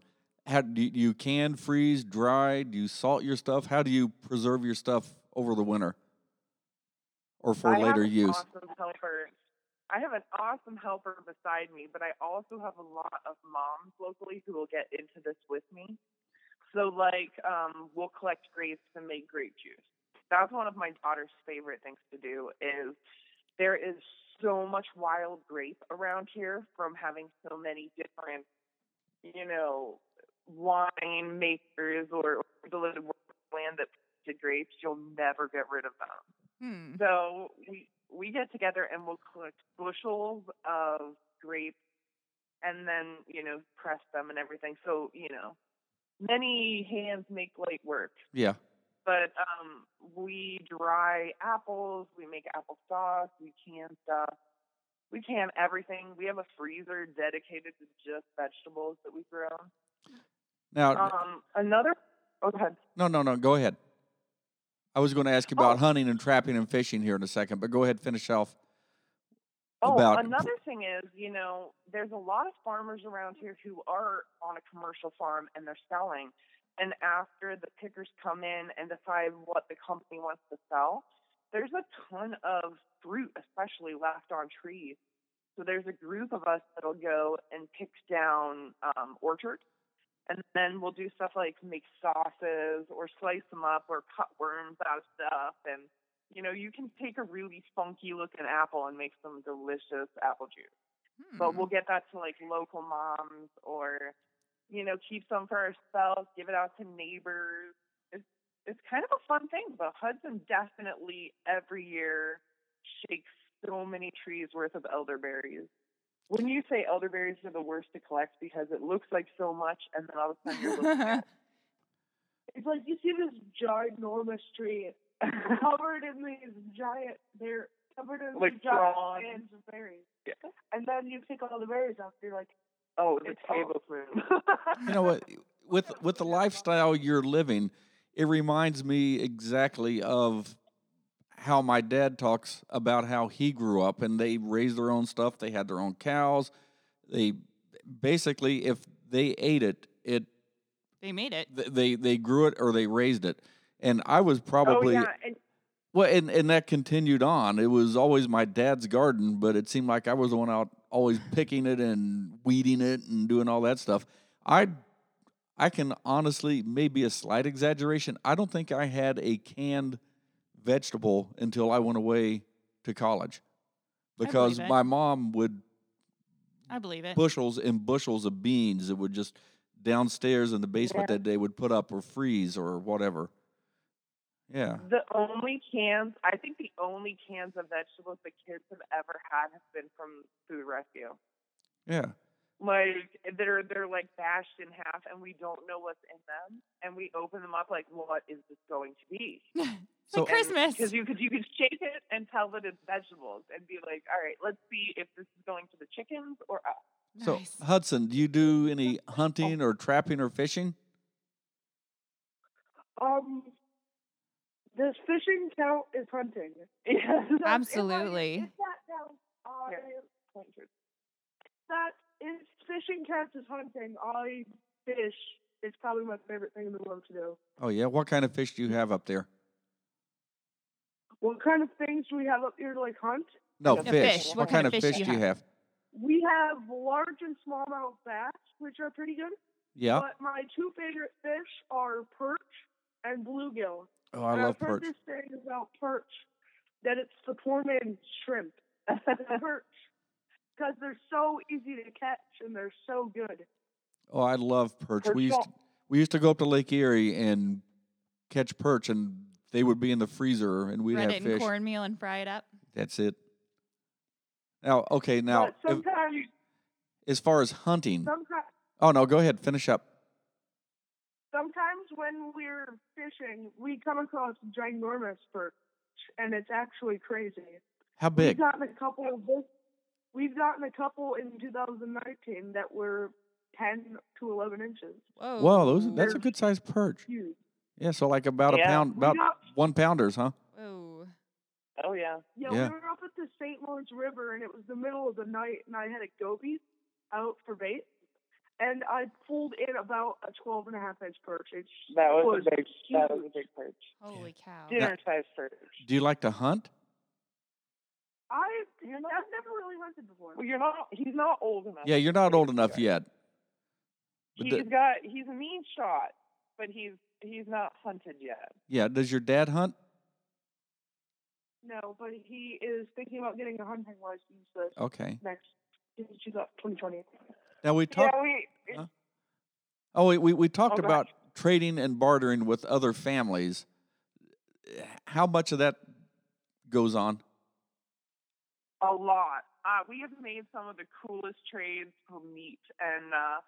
how do you, do you can, freeze, dry? Do you salt your stuff? How do you preserve your stuff over the winter or for I later use? Awesome helper. I have an awesome helper beside me, but I also have a lot of moms locally who will get into this with me. So, like, um, we'll collect grapes and make grape juice. That's one of my daughter's favorite things to do. Is there is so much wild grape around here from having so many different, you know, wine makers or, or the land that planted grapes. You'll never get rid of them. Hmm. So we we get together and we'll collect bushels of grapes and then you know press them and everything. So you know many hands make light work. Yeah. But um, we dry apples, we make apple sauce, we can stuff, we can everything. We have a freezer dedicated to just vegetables that we grow. Now, Um, another. Oh, go ahead. no, no, no. Go ahead. I was going to ask you about Oh. hunting and trapping and fishing here in a second, but go ahead, finish off. Oh, about- another thing is, you know, there's a lot of farmers around here who are on a commercial farm and they're selling. And after the pickers come in and decide what the company wants to sell, there's a ton of fruit, especially left on trees. So there's a group of us that'll go and pick down um, orchards. And then we'll do stuff like make sauces or slice them up or cut worms out of stuff. And you know, you can take a really funky looking apple and make some delicious apple juice. But Hmm. we'll get that to like local moms or, you know, keep some for ourselves, give it out to neighbors. It's it's kind of a fun thing. But Hudson definitely every year shakes so many trees worth of elderberries. When you say elderberries are the worst to collect because it looks like so much and then all of a sudden you're looking at It's like you see this ginormous tree covered in these giant, they're covered in Like these giant fronds. stands of berries. Yeah. And then you pick all the berries off, you're like, Oh, the It's all- tablespoon. You know what? With with the lifestyle you're living, it reminds me exactly of how my dad talks about how he grew up and they raised their own stuff. They had their own cows. They basically, if they ate it, it they made it. th- they they grew it or they raised it. And I was probably oh yeah, and well, and, and that continued on. It was always my dad's garden, but it seemed like I was the one out always picking it and weeding it and doing all that stuff. I I can honestly, maybe a slight exaggeration, I don't think I had a canned vegetable until I went away to college. I Because it. my mom would I believe it. bushels and bushels of beans that would just downstairs in the basement Yeah. that they would put up or freeze or whatever. Yeah. The only cans, I think the only cans of vegetables the kids have ever had have been from food rescue. Yeah. Like they're they're like bashed in half, and we don't know what's in them, and we open them up like, what is this going to be? It's So- like Christmas. Because you could you could shake it and tell that it's vegetables, and be like, all right, let's see if this is going to the chickens or us. So Nice. Hudson, do you do any hunting or trapping or fishing? um, does fishing count as hunting? Yeah. Because if I- Absolutely. If that counts, I, Yeah. that if fishing counts as hunting, I fish. It's probably my favorite thing in the world to do. Oh yeah, what kind of fish do you have up there? What kind of things do we have up here to like hunt? No, fish. fish. What, kind, of fish, do do you have? We have large and smallmouth bass, which are pretty good. Yeah. But my two favorite fish are perch and bluegill. Oh, I and love I've heard perch. this thing about perch that it's the poor man's shrimp. Perch. because they're so easy to catch and they're so good. Oh, I love perch. Perch we used to, we used to go up to Lake Erie and catch perch, and they would be in the freezer, and we'd Bread have it in fish. cornmeal and fry it up. That's it. Now, okay, now but if- sometimes, as far as hunting, sometimes, oh no, go ahead, finish up. sometimes when we're fishing, we come across ginormous perch, and it's actually crazy. How big? We've big? gotten a couple of this. We've gotten a couple in 2019 that were 10 to 11 inches. Whoa. Whoa, those that's a good sized perch. Huge. Yeah, so like about a pound, about got- one pounders, huh? Whoa. Oh yeah. Yeah, Yeah. we were up at the St. Lawrence River, and it was the middle of the night, and I had a goby out for bait, and I pulled in about a 12 and a half inch perch. It That was, was a big. That was a big perch. Holy cow. Dinner size perch. Do you like to hunt? I, I've never really hunted before. Well, you're not. He's not old enough. Yeah, you're not old enough yet. But He's the- got. He's a mean shot, but he's he's not hunted yet. Yeah, does your dad hunt? No, but he is thinking about getting a hunting license this Okay. next in 2020. Now we talked. yeah, we. Huh? Oh, we we, we talked Oh, about trading and bartering with other families. How much of that goes on? A lot. Uh, we have made some of the coolest trades for meat, and uh,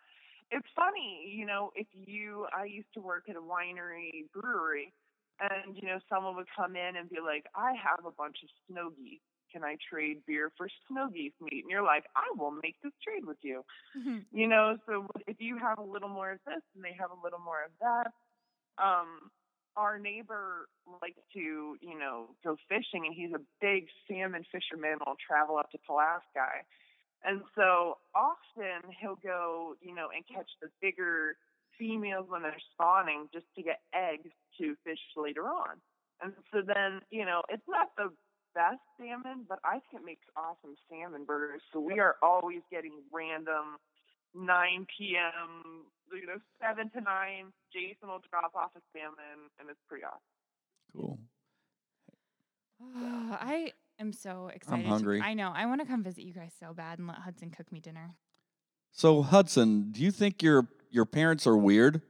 it's funny, you know. If you, I used to work at a winery brewery, and you know, someone would come in and be like, "I have a bunch of snow geese. Can I trade beer for snow geese meat?" And you're like, "I will make this trade with you." you know. So if you have a little more of this, and they have a little more of that, um, our neighbor likes to, you know, go fishing, and he's a big salmon fisherman. Will travel up to Pulaski, and so often he'll go, you know, and catch the bigger females when they're spawning, just to get eggs to fish later on. And so then, you know, it's not the best salmon, but I think it makes awesome salmon burgers. So we are always getting random 9 p.m., you know, 7 to 9. Jason will drop off a salmon, and it's pretty awesome. Cool. Oh, I am so excited. to- hungry. I know. I want to come visit you guys so bad and let Hudson cook me dinner. So Hudson, do you think your your parents are weird?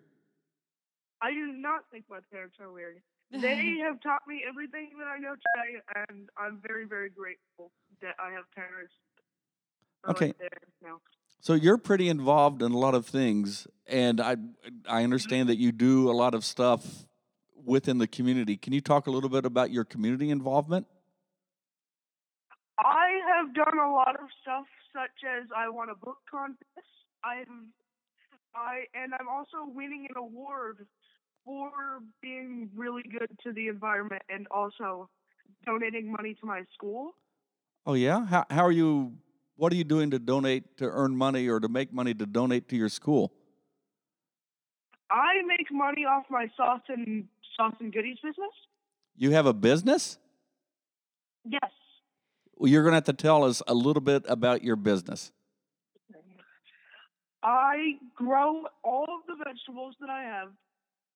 I do not think my parents are weird. They have taught me everything that I know today, and I'm very, very grateful that I have parents. Okay. Right now. So you're pretty involved in a lot of things, and I I mm-hmm. understand that you do a lot of stuff within the community. Can you talk a little bit about your community involvement? I have done a lot of stuff, such as I won a book contest. I'm, I and I'm also winning an award for being really good to the environment and also donating money to my school. Oh yeah. How how are you? What are you doing to donate to earn money or to make money to donate to your school? I make money off my sauce and sauce and goodies business. You have a business? Yes. Well, you're going to have to tell us a little bit about your business. I grow all of the vegetables that I have,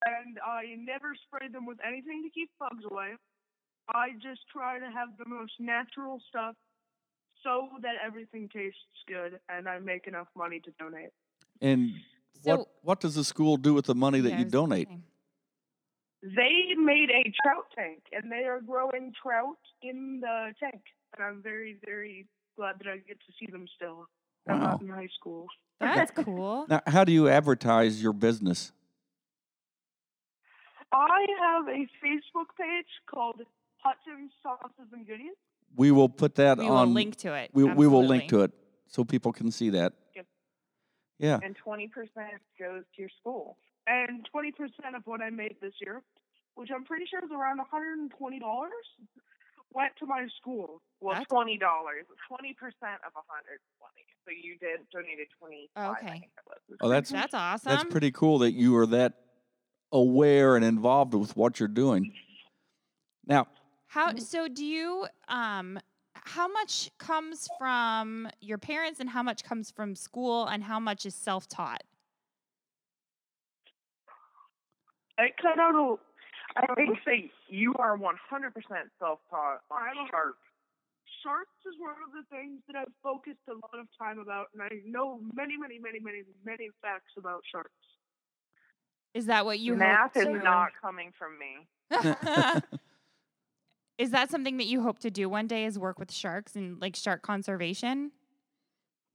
and I never spray them with anything to keep bugs away. I just try to have the most natural stuff so that everything tastes good and I make enough money to donate. And So, what what does the school do with the money that yeah, you donate? say. They made a trout tank and they are growing trout in the tank. And I'm very, very glad that I get to see them still. I'm Wow. not in high school. That's cool. Now, how do you advertise your business? I have a Facebook page called Hudson Sauces and Goodies. We will put that We will on. link to it. we, we will link to it so people can see that. Yep. Yeah. And 20% goes to your school. and 20% of what I made this year, which I'm pretty sure is around $120, went to my school. Well, That's- twenty dollars, twenty percent of a hundred twenty. So you did donated twenty. Okay. think it was. Oh, that's That's awesome. that's pretty cool that you are that aware and involved with what you're doing. Now, How Mm-hmm. so do you um how much comes from your parents and how much comes from school and how much is self-taught? I cut out a. I would say you are one hundred percent self-taught on I'm sharp. sharks is one of the things that I've focused a lot of time about, and I know many, many, many, many, many facts about sharks. Is that what you hope Math is to- not coming from me. is that something that you hope to do one day? Is work with sharks and like shark conservation?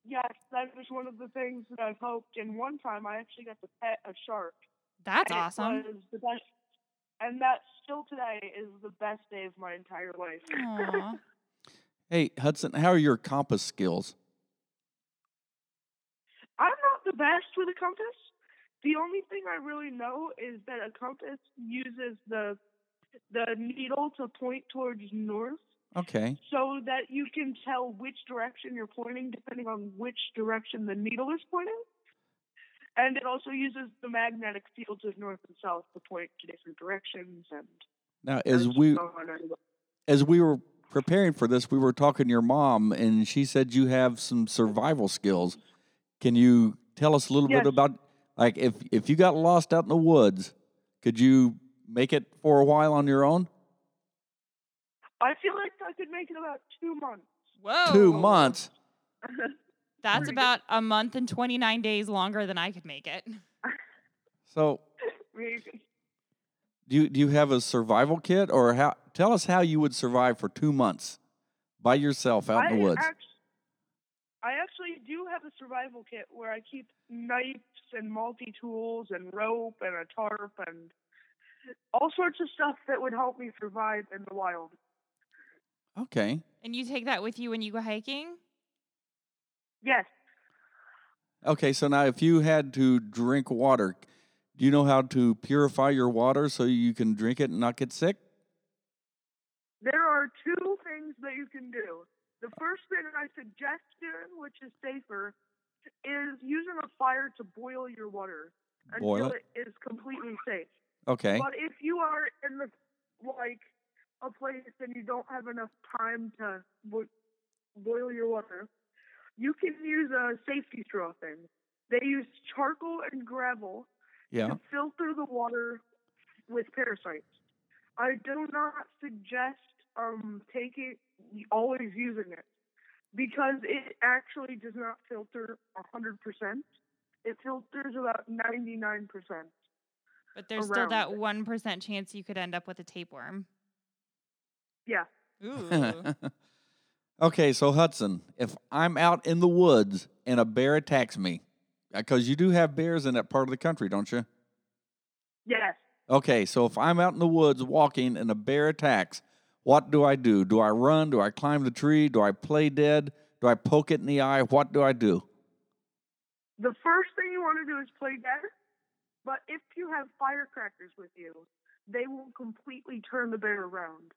Yes, that was one of the things that I've hoped. And one time, I actually got to pet a shark. That's and it awesome. was the best, and that still today is the best day of my entire life. Hey, Hudson, how are your compass skills? I'm not the best with a compass. The only thing I really know is that a compass uses the the needle to point towards north Okay. so that you can tell which direction you're pointing depending on which direction the needle is pointing. And it also uses the magnetic fields of north and south to point to different directions and Now, as and we so as we were preparing for this, we were talking to your mom, and she said you have some survival skills. Can you tell us a little Yes. bit about, like, if if you got lost out in the woods, could you make it for a while on your own? I feel like I could make it about two months. Whoa. Two months. That's Pretty about a month and 29 days longer than I could make it. So, do you do you have a survival kit, or how? Tell us how you would survive for two months by yourself out in the woods. act- I actually do have a survival kit where I keep knives and multi tools and rope and a tarp and all sorts of stuff that would help me survive in the wild. Okay. And you take that with you when you go hiking? Yes, Okay. So now, if you had to drink water, do you know how to purify your water so you can drink it and not get sick? there are two things that you can do. The first thing I suggest doing, which is safer, is using a fire to boil your water Boil until it. it is completely safe. Okay. But if you are in the like a place and you don't have enough time to bo- boil your water, you can use a safety straw thing. They use charcoal and gravel Yeah. to filter the water with parasites. I do not suggest um taking always using it because it actually does not filter hundred percent. It filters about ninety nine percent. But there's still that 1% chance you could end up with a tapeworm. Yeah. Ooh. okay, so Hudson, if I'm out in the woods and a bear attacks me, uh, because you do have bears in that part of the country, don't you? Yes. Okay, so if I'm out in the woods walking and a bear attacks, what do I do? Do I run? Do I climb the tree? Do I play dead? Do I poke it in the eye? What do I do? The first thing you want to do is play dead. But if you have firecrackers with you, they will completely turn the bear around.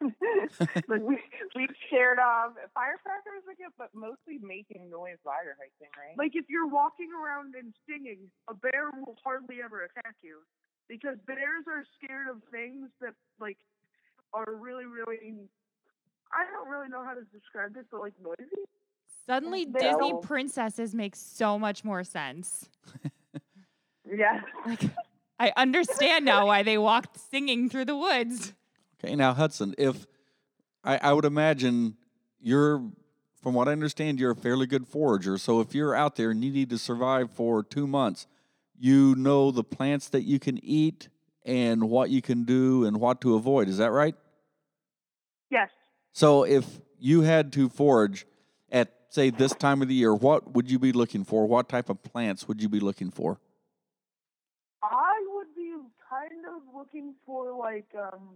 like we we scared off firecrackers again, but mostly making noise while you're hiking, right? Like if you're walking around and singing, a bear will hardly ever attack you because bears are scared of things that like are really really. I don't really know how to describe this, but like noisy. Suddenly, They Disney don't. princesses make so much more sense. yeah. Like, I understand now why they walked singing through the woods. Okay, now Hudson, if I, I would imagine you're, from what I understand, you're a fairly good forager. So if you're out there and you need to survive for two months, you know the plants that you can eat and what you can do and what to avoid. Is that right? Yes. So if you had to forage at say this time of the year, what would you be looking for? What type of plants would you be looking for? I would be kind of looking for like um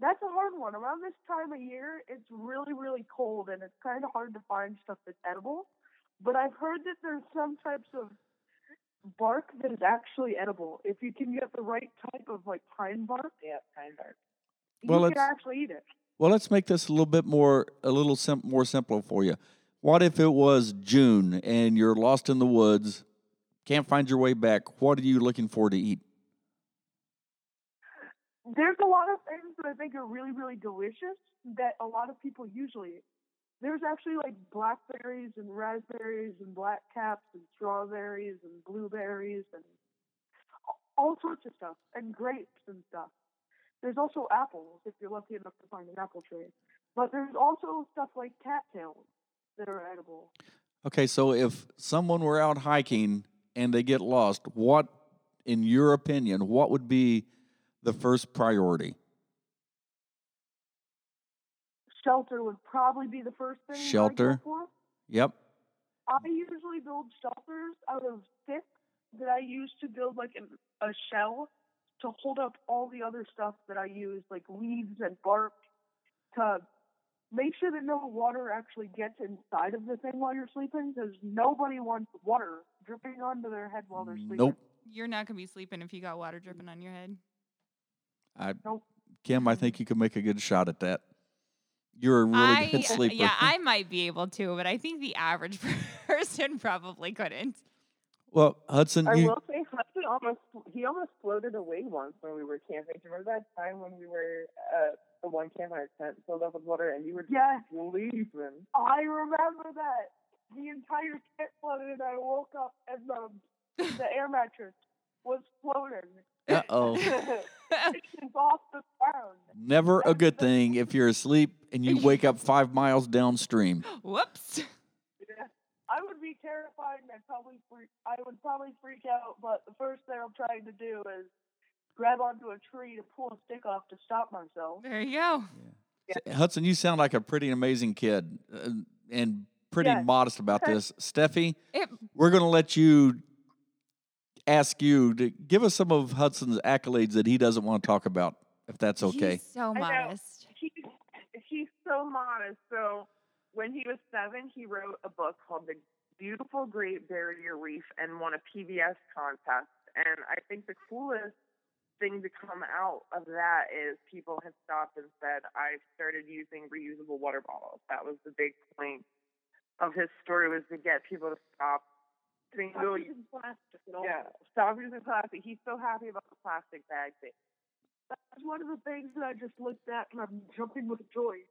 that's a hard one. Around this time of year, it's really, really cold and it's kind of hard to find stuff that's edible. But I've heard that there's some types of bark that is actually edible. If you can get the right type of like pine bark, Yeah, pine bark, Well, you can actually eat it. Well, let's make this a little bit more a little sim- more simple for you. What if it was June and you're lost in the woods, can't find your way back? What are you looking for to eat? There's a lot of things that I think are really, really delicious that a lot of people usually eat. There's actually like blackberries and raspberries and black caps and strawberries and blueberries and all sorts of stuff and grapes and stuff. There's also apples if you're lucky enough to find an apple tree. But there's also stuff like cattails that are edible. Okay, so if someone were out hiking and they get lost, what, in your opinion, what would be the first priority? Shelter would probably be the first thing. Shelter. Yep. I usually build shelters out of sticks that I use to build like an, a shell to hold up all the other stuff that I use, like leaves and bark, to make sure that no water actually gets inside of the thing while you're sleeping, because nobody wants water dripping onto their head while they're sleeping. Nope. You're not gonna be sleeping if you got water dripping on your head. I, Nope. Kim, I think you could make a good shot at that. You're a really I, good sleeper. Yeah, I might be able to, but I think the average person probably couldn't. well, Hudson, I you, will say Hudson almost he almost floated away once when we were camping. Do you remember that time when we were uh, the one campfire tent filled up with water and you were Yes. sleeping? I remember that. The entire tent flooded, and I woke up and the the air mattress was floating. uh oh. It's off the ground. Never a good thing if you're asleep and you wake up five miles downstream. Whoops. Yeah. I would be terrified and I'd probably freak I would probably freak out, but the first thing I'm trying to do is grab onto a tree to pull a stick off to stop myself. There you go. Hudson, you sound like a pretty amazing kid uh, and pretty Yes. modest about this. Steffi, It, we're going to let you ask you to give us some of Hudson's accolades that he doesn't want to talk about, if that's okay. He's so modest. He, he's so modest. So when he was seven, he wrote a book called The Beautiful Great Barrier Reef and won a PBS contest. And I think the coolest thing to come out of that is people have stopped and said, I've started using reusable water bottles. That was the big point of his story was to get people to stop single Using plastic and all yeah, that. stop using plastic. He's so happy about the plastic bag thing. That's one of the things that I just looked at and I'm jumping with joy.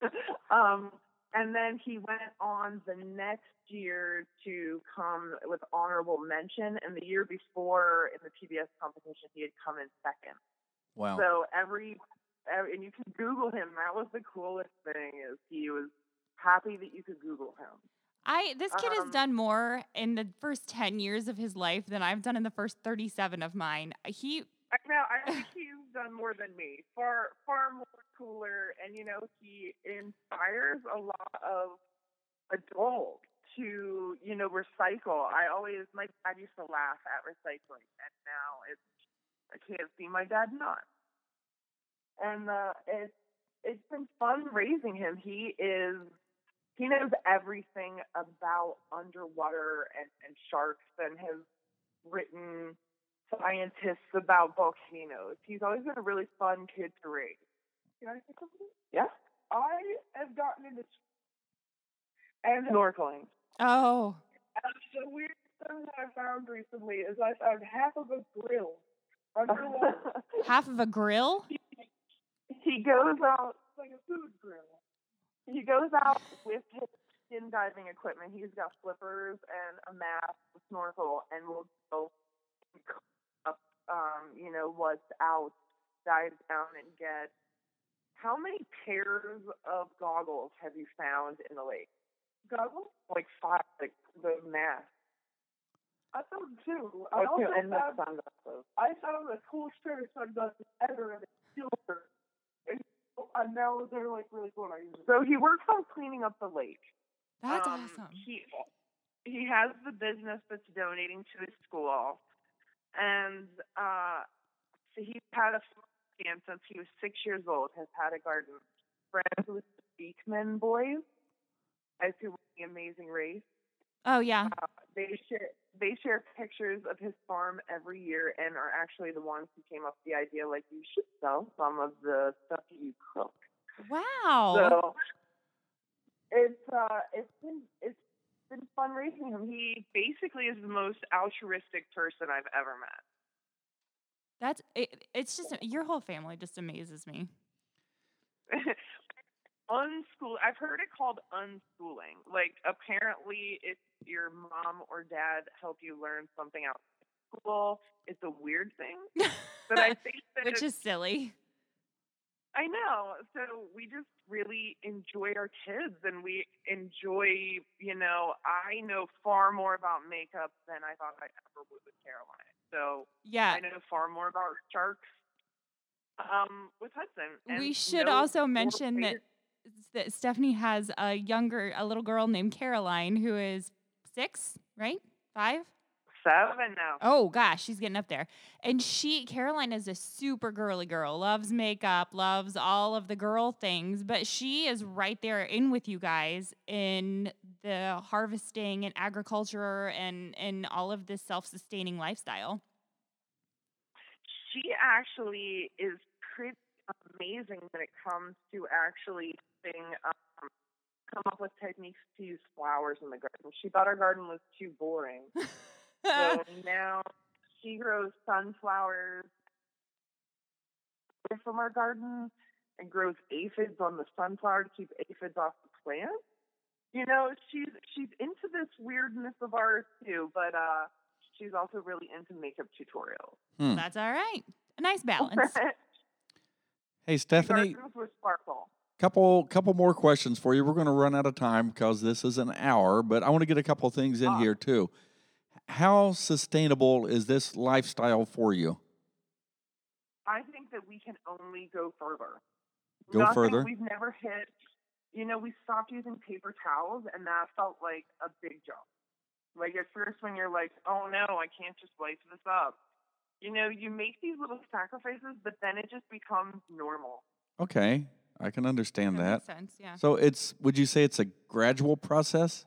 um, and then he went on the next year to come with honorable mention, and the year before in the PBS competition, he had come in second. Wow. So every, every, and you can Google him. That was the coolest thing is he was happy that you could Google him. I this kid has Um, done more in the first 10 years of his life than I've done in the first 37 of mine. He I know. I think he's done more than me. Far, far more cooler, and you know, he inspires a lot of adults to, you know, recycle. I always, my dad used to laugh at recycling, and now it's, I can't see my dad not. And uh, it's, it's been fun raising him. He is, he knows everything about underwater and, and sharks, and has written scientists about volcanoes. He's always been a really fun kid to raise. Can I say something? Yeah. I have gotten into And snorkeling. oh, And the weird thing that I found recently is I found half of a grill underwater. half of a grill? he goes out like a food grill. He goes out with his skin diving equipment. He's got flippers and a mask, a snorkel, and will go up um, you know, what's out, dive down and get how many pairs of goggles have you found in the lake? Goggles? Like five, like the mask. I found two. I Oh, two, also and the found, sunglasses. I found the coolest pair of sunglasses ever and it's silver. And, now they're like really cool and I use them. So he works on cleaning up the lake. That's Um, awesome. He he has the business that's donating to his school, and uh, so he's had a farm since he was six years old. Has had a garden. Friends with the Beekman boys, as who won the Amazing Race. Oh yeah. Uh, they share they share pictures of his farm every year, and are actually the ones who came up with the idea. Like you should sell some of the stuff that you cook. Wow. So it's uh it's been it's been fun raising him. He basically is the most altruistic person I've ever met. That's it, it's just your whole family just amazes me. Unschool I've heard it called unschooling. Like apparently if your mom or dad help you learn something out of school, it's a weird thing. But I think that Which is silly. I know. So we just really enjoy our kids and we enjoy, you know, I know far more about makeup than I thought I ever would with Caroline. So Yeah. I know far more about sharks um, with Hudson. And we should no also mention that, that Stephanie has a younger, a little girl named Caroline who is six, right? Five? seven now. Oh gosh, she's getting up there. And she, Caroline, is a super girly girl. Loves makeup, loves all of the girl things. But she is right there in with you guys in the harvesting and agriculture and and all of this self-sustaining lifestyle. She actually is pretty amazing when it comes to actually thing, um, come up with techniques to use flowers in the garden. She thought our garden was too boring. So now she grows sunflowers from our garden and grows aphids on the sunflower to keep aphids off the plant. You know, she's she's into this weirdness of ours too, but uh she's also really into makeup tutorials. Hmm. That's all right. A nice balance. Hey, Stephanie, Gardens with sparkle. Couple couple more questions for you. We're going to run out of time because this is an hour, but I want to get a couple things in Ah. here too. How sustainable is this lifestyle for you? I think that we can only go further. Go Nothing, further? We've never hit. You know, we stopped using paper towels, and that felt like a big jump. Like at first, when you're like, "Oh no, I can't just wipe this up," you know, you make these little sacrifices, but then it just becomes normal. Okay, I can understand that. makes sense. Yeah. So it's would you say it's a gradual process?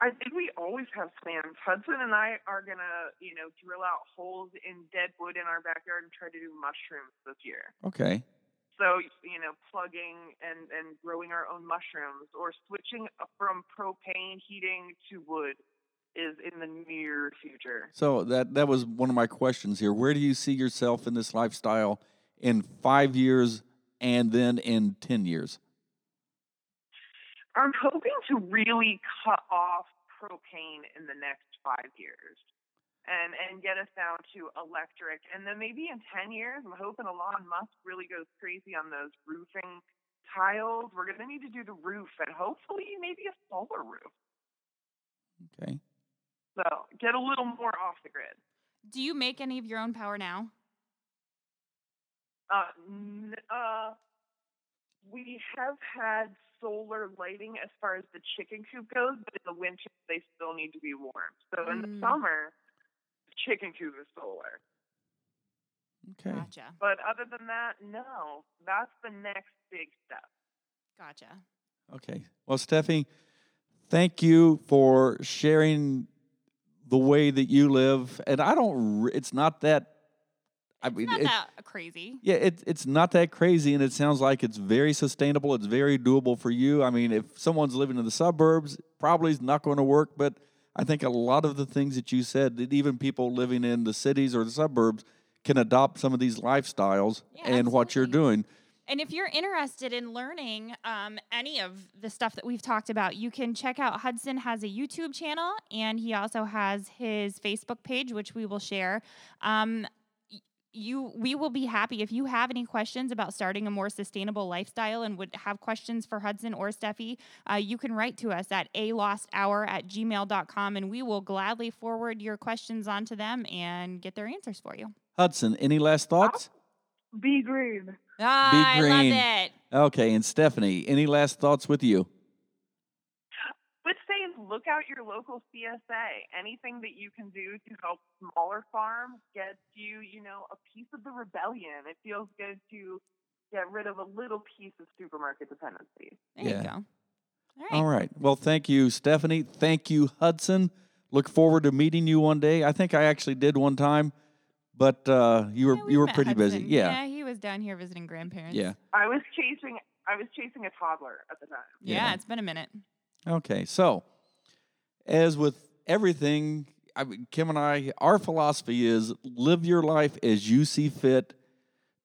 I think we always have plans. Hudson and I are gonna, you know, drill out holes in dead wood in our backyard and try to do mushrooms this year. Okay. So, you know, plugging and, and growing our own mushrooms or switching from propane heating to wood is in the near future. So that that was one of my questions here. Where do you see yourself in this lifestyle in 5 years and then in 10 years? I'm hoping to really cut off propane in the next five years and, and get us down to electric. And then maybe in 10 years, I'm hoping Elon Musk really goes crazy on those roofing tiles. We're going to need to do the roof and hopefully maybe a solar roof. Okay. So get a little more off the grid. Do you make any of your own power now? Uh, uh, we have had solar lighting as far as the chicken coop goes, but in the winter they still need to be warm. So in Mm. the summer, the chicken coop is solar. Okay. Gotcha. But other than that, no. That's the next big step. Gotcha. Okay. Well, Steffi, thank you for sharing the way that you live. And I don't. It's not that. I It's mean, not it- that crazy. yeah, it's it's not that crazy, and it sounds like it's very sustainable. It's very doable for you. I mean, if someone's living in the suburbs, probably is not going to work. But I think a lot of the things that you said, that even people living in the cities or the suburbs can adopt some of these lifestyles Yeah, and what you're doing. And if you're interested in learning um, any of the stuff that we've talked about, you can check out Hudson has a YouTube channel and he also has his Facebook page, which we will share. Um, you, we will be happy if you have any questions about starting a more sustainable lifestyle and would have questions for Hudson or Steffi, uh, you can write to us at a lost hour at gmail.com and we will gladly forward your questions on to them and get their answers for you. Hudson, any last thoughts? Be green. Ah, I love green. it. Okay, and Stephanie, any last thoughts with you? Would say look out your local CSA. Anything that you can do to help smaller farms gets you, you know, a piece of the rebellion. It feels good to get rid of a little piece of supermarket dependency. There Yeah. you go. All right. All right. Well, thank you, Stephanie. Thank you, Hudson. Look forward to meeting you one day. I think I actually did one time, but uh, you were Yeah, we you were met pretty busy. Hudson. Yeah. he was down here visiting grandparents. Yeah. I was chasing I was chasing a toddler at the time. Yeah, Yeah. it's been a minute. Okay. So, as with everything, I mean, Kim and I, our philosophy is live your life as you see fit.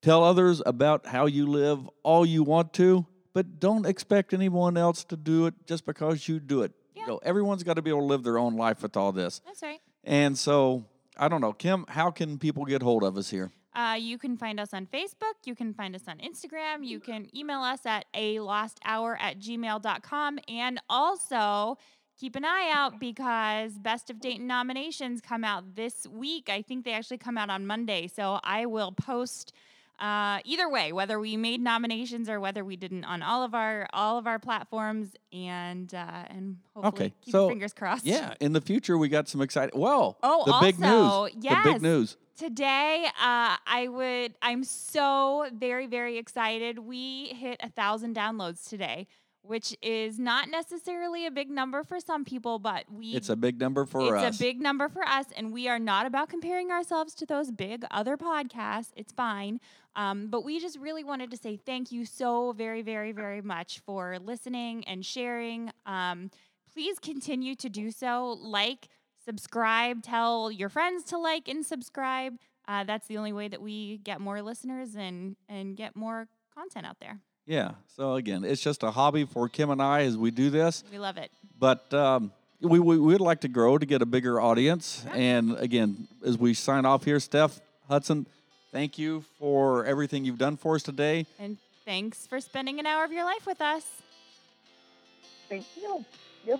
Tell others about how you live all you want to, but don't expect anyone else to do it just because you do it. Yeah. You know, everyone's got to be able to live their own life with all this. That's right. And so, I don't know, Kim, how can people get hold of us here? Uh, you can find us on Facebook. You can find us on Instagram. You can email us at a lost hour at gmail.com. And also keep an eye out because Best of Dayton nominations come out this week. I think they actually come out on Monday. So I will post uh, either way, whether we made nominations or whether we didn't on all of our all of our platforms, and uh, and hopefully Okay, keep so, your fingers crossed. Yeah, in the future we got some exciting. Well, Oh, the big also, news. The big news. Today, uh, I would. I'm so very, very excited. We hit a thousand downloads today, which is not necessarily a big number for some people, but we. It's a big number for it's us. a big number for us, and we are not about comparing ourselves to those big other podcasts. It's fine. Um, but we just really wanted to say thank you so very, very, very much for listening and sharing. Um, please continue to do so. Like, subscribe, tell your friends to like and subscribe. Uh, that's the only way that we get more listeners and and get more content out there. Yeah. So again, it's just a hobby for Kim and I as we do this. We love it. But um, we, we would like to grow to get a bigger audience. And again, as we sign off here, Steph Hudson, thank you for everything you've done for us today. And thanks for spending an hour of your life with us. Thank you. Yep.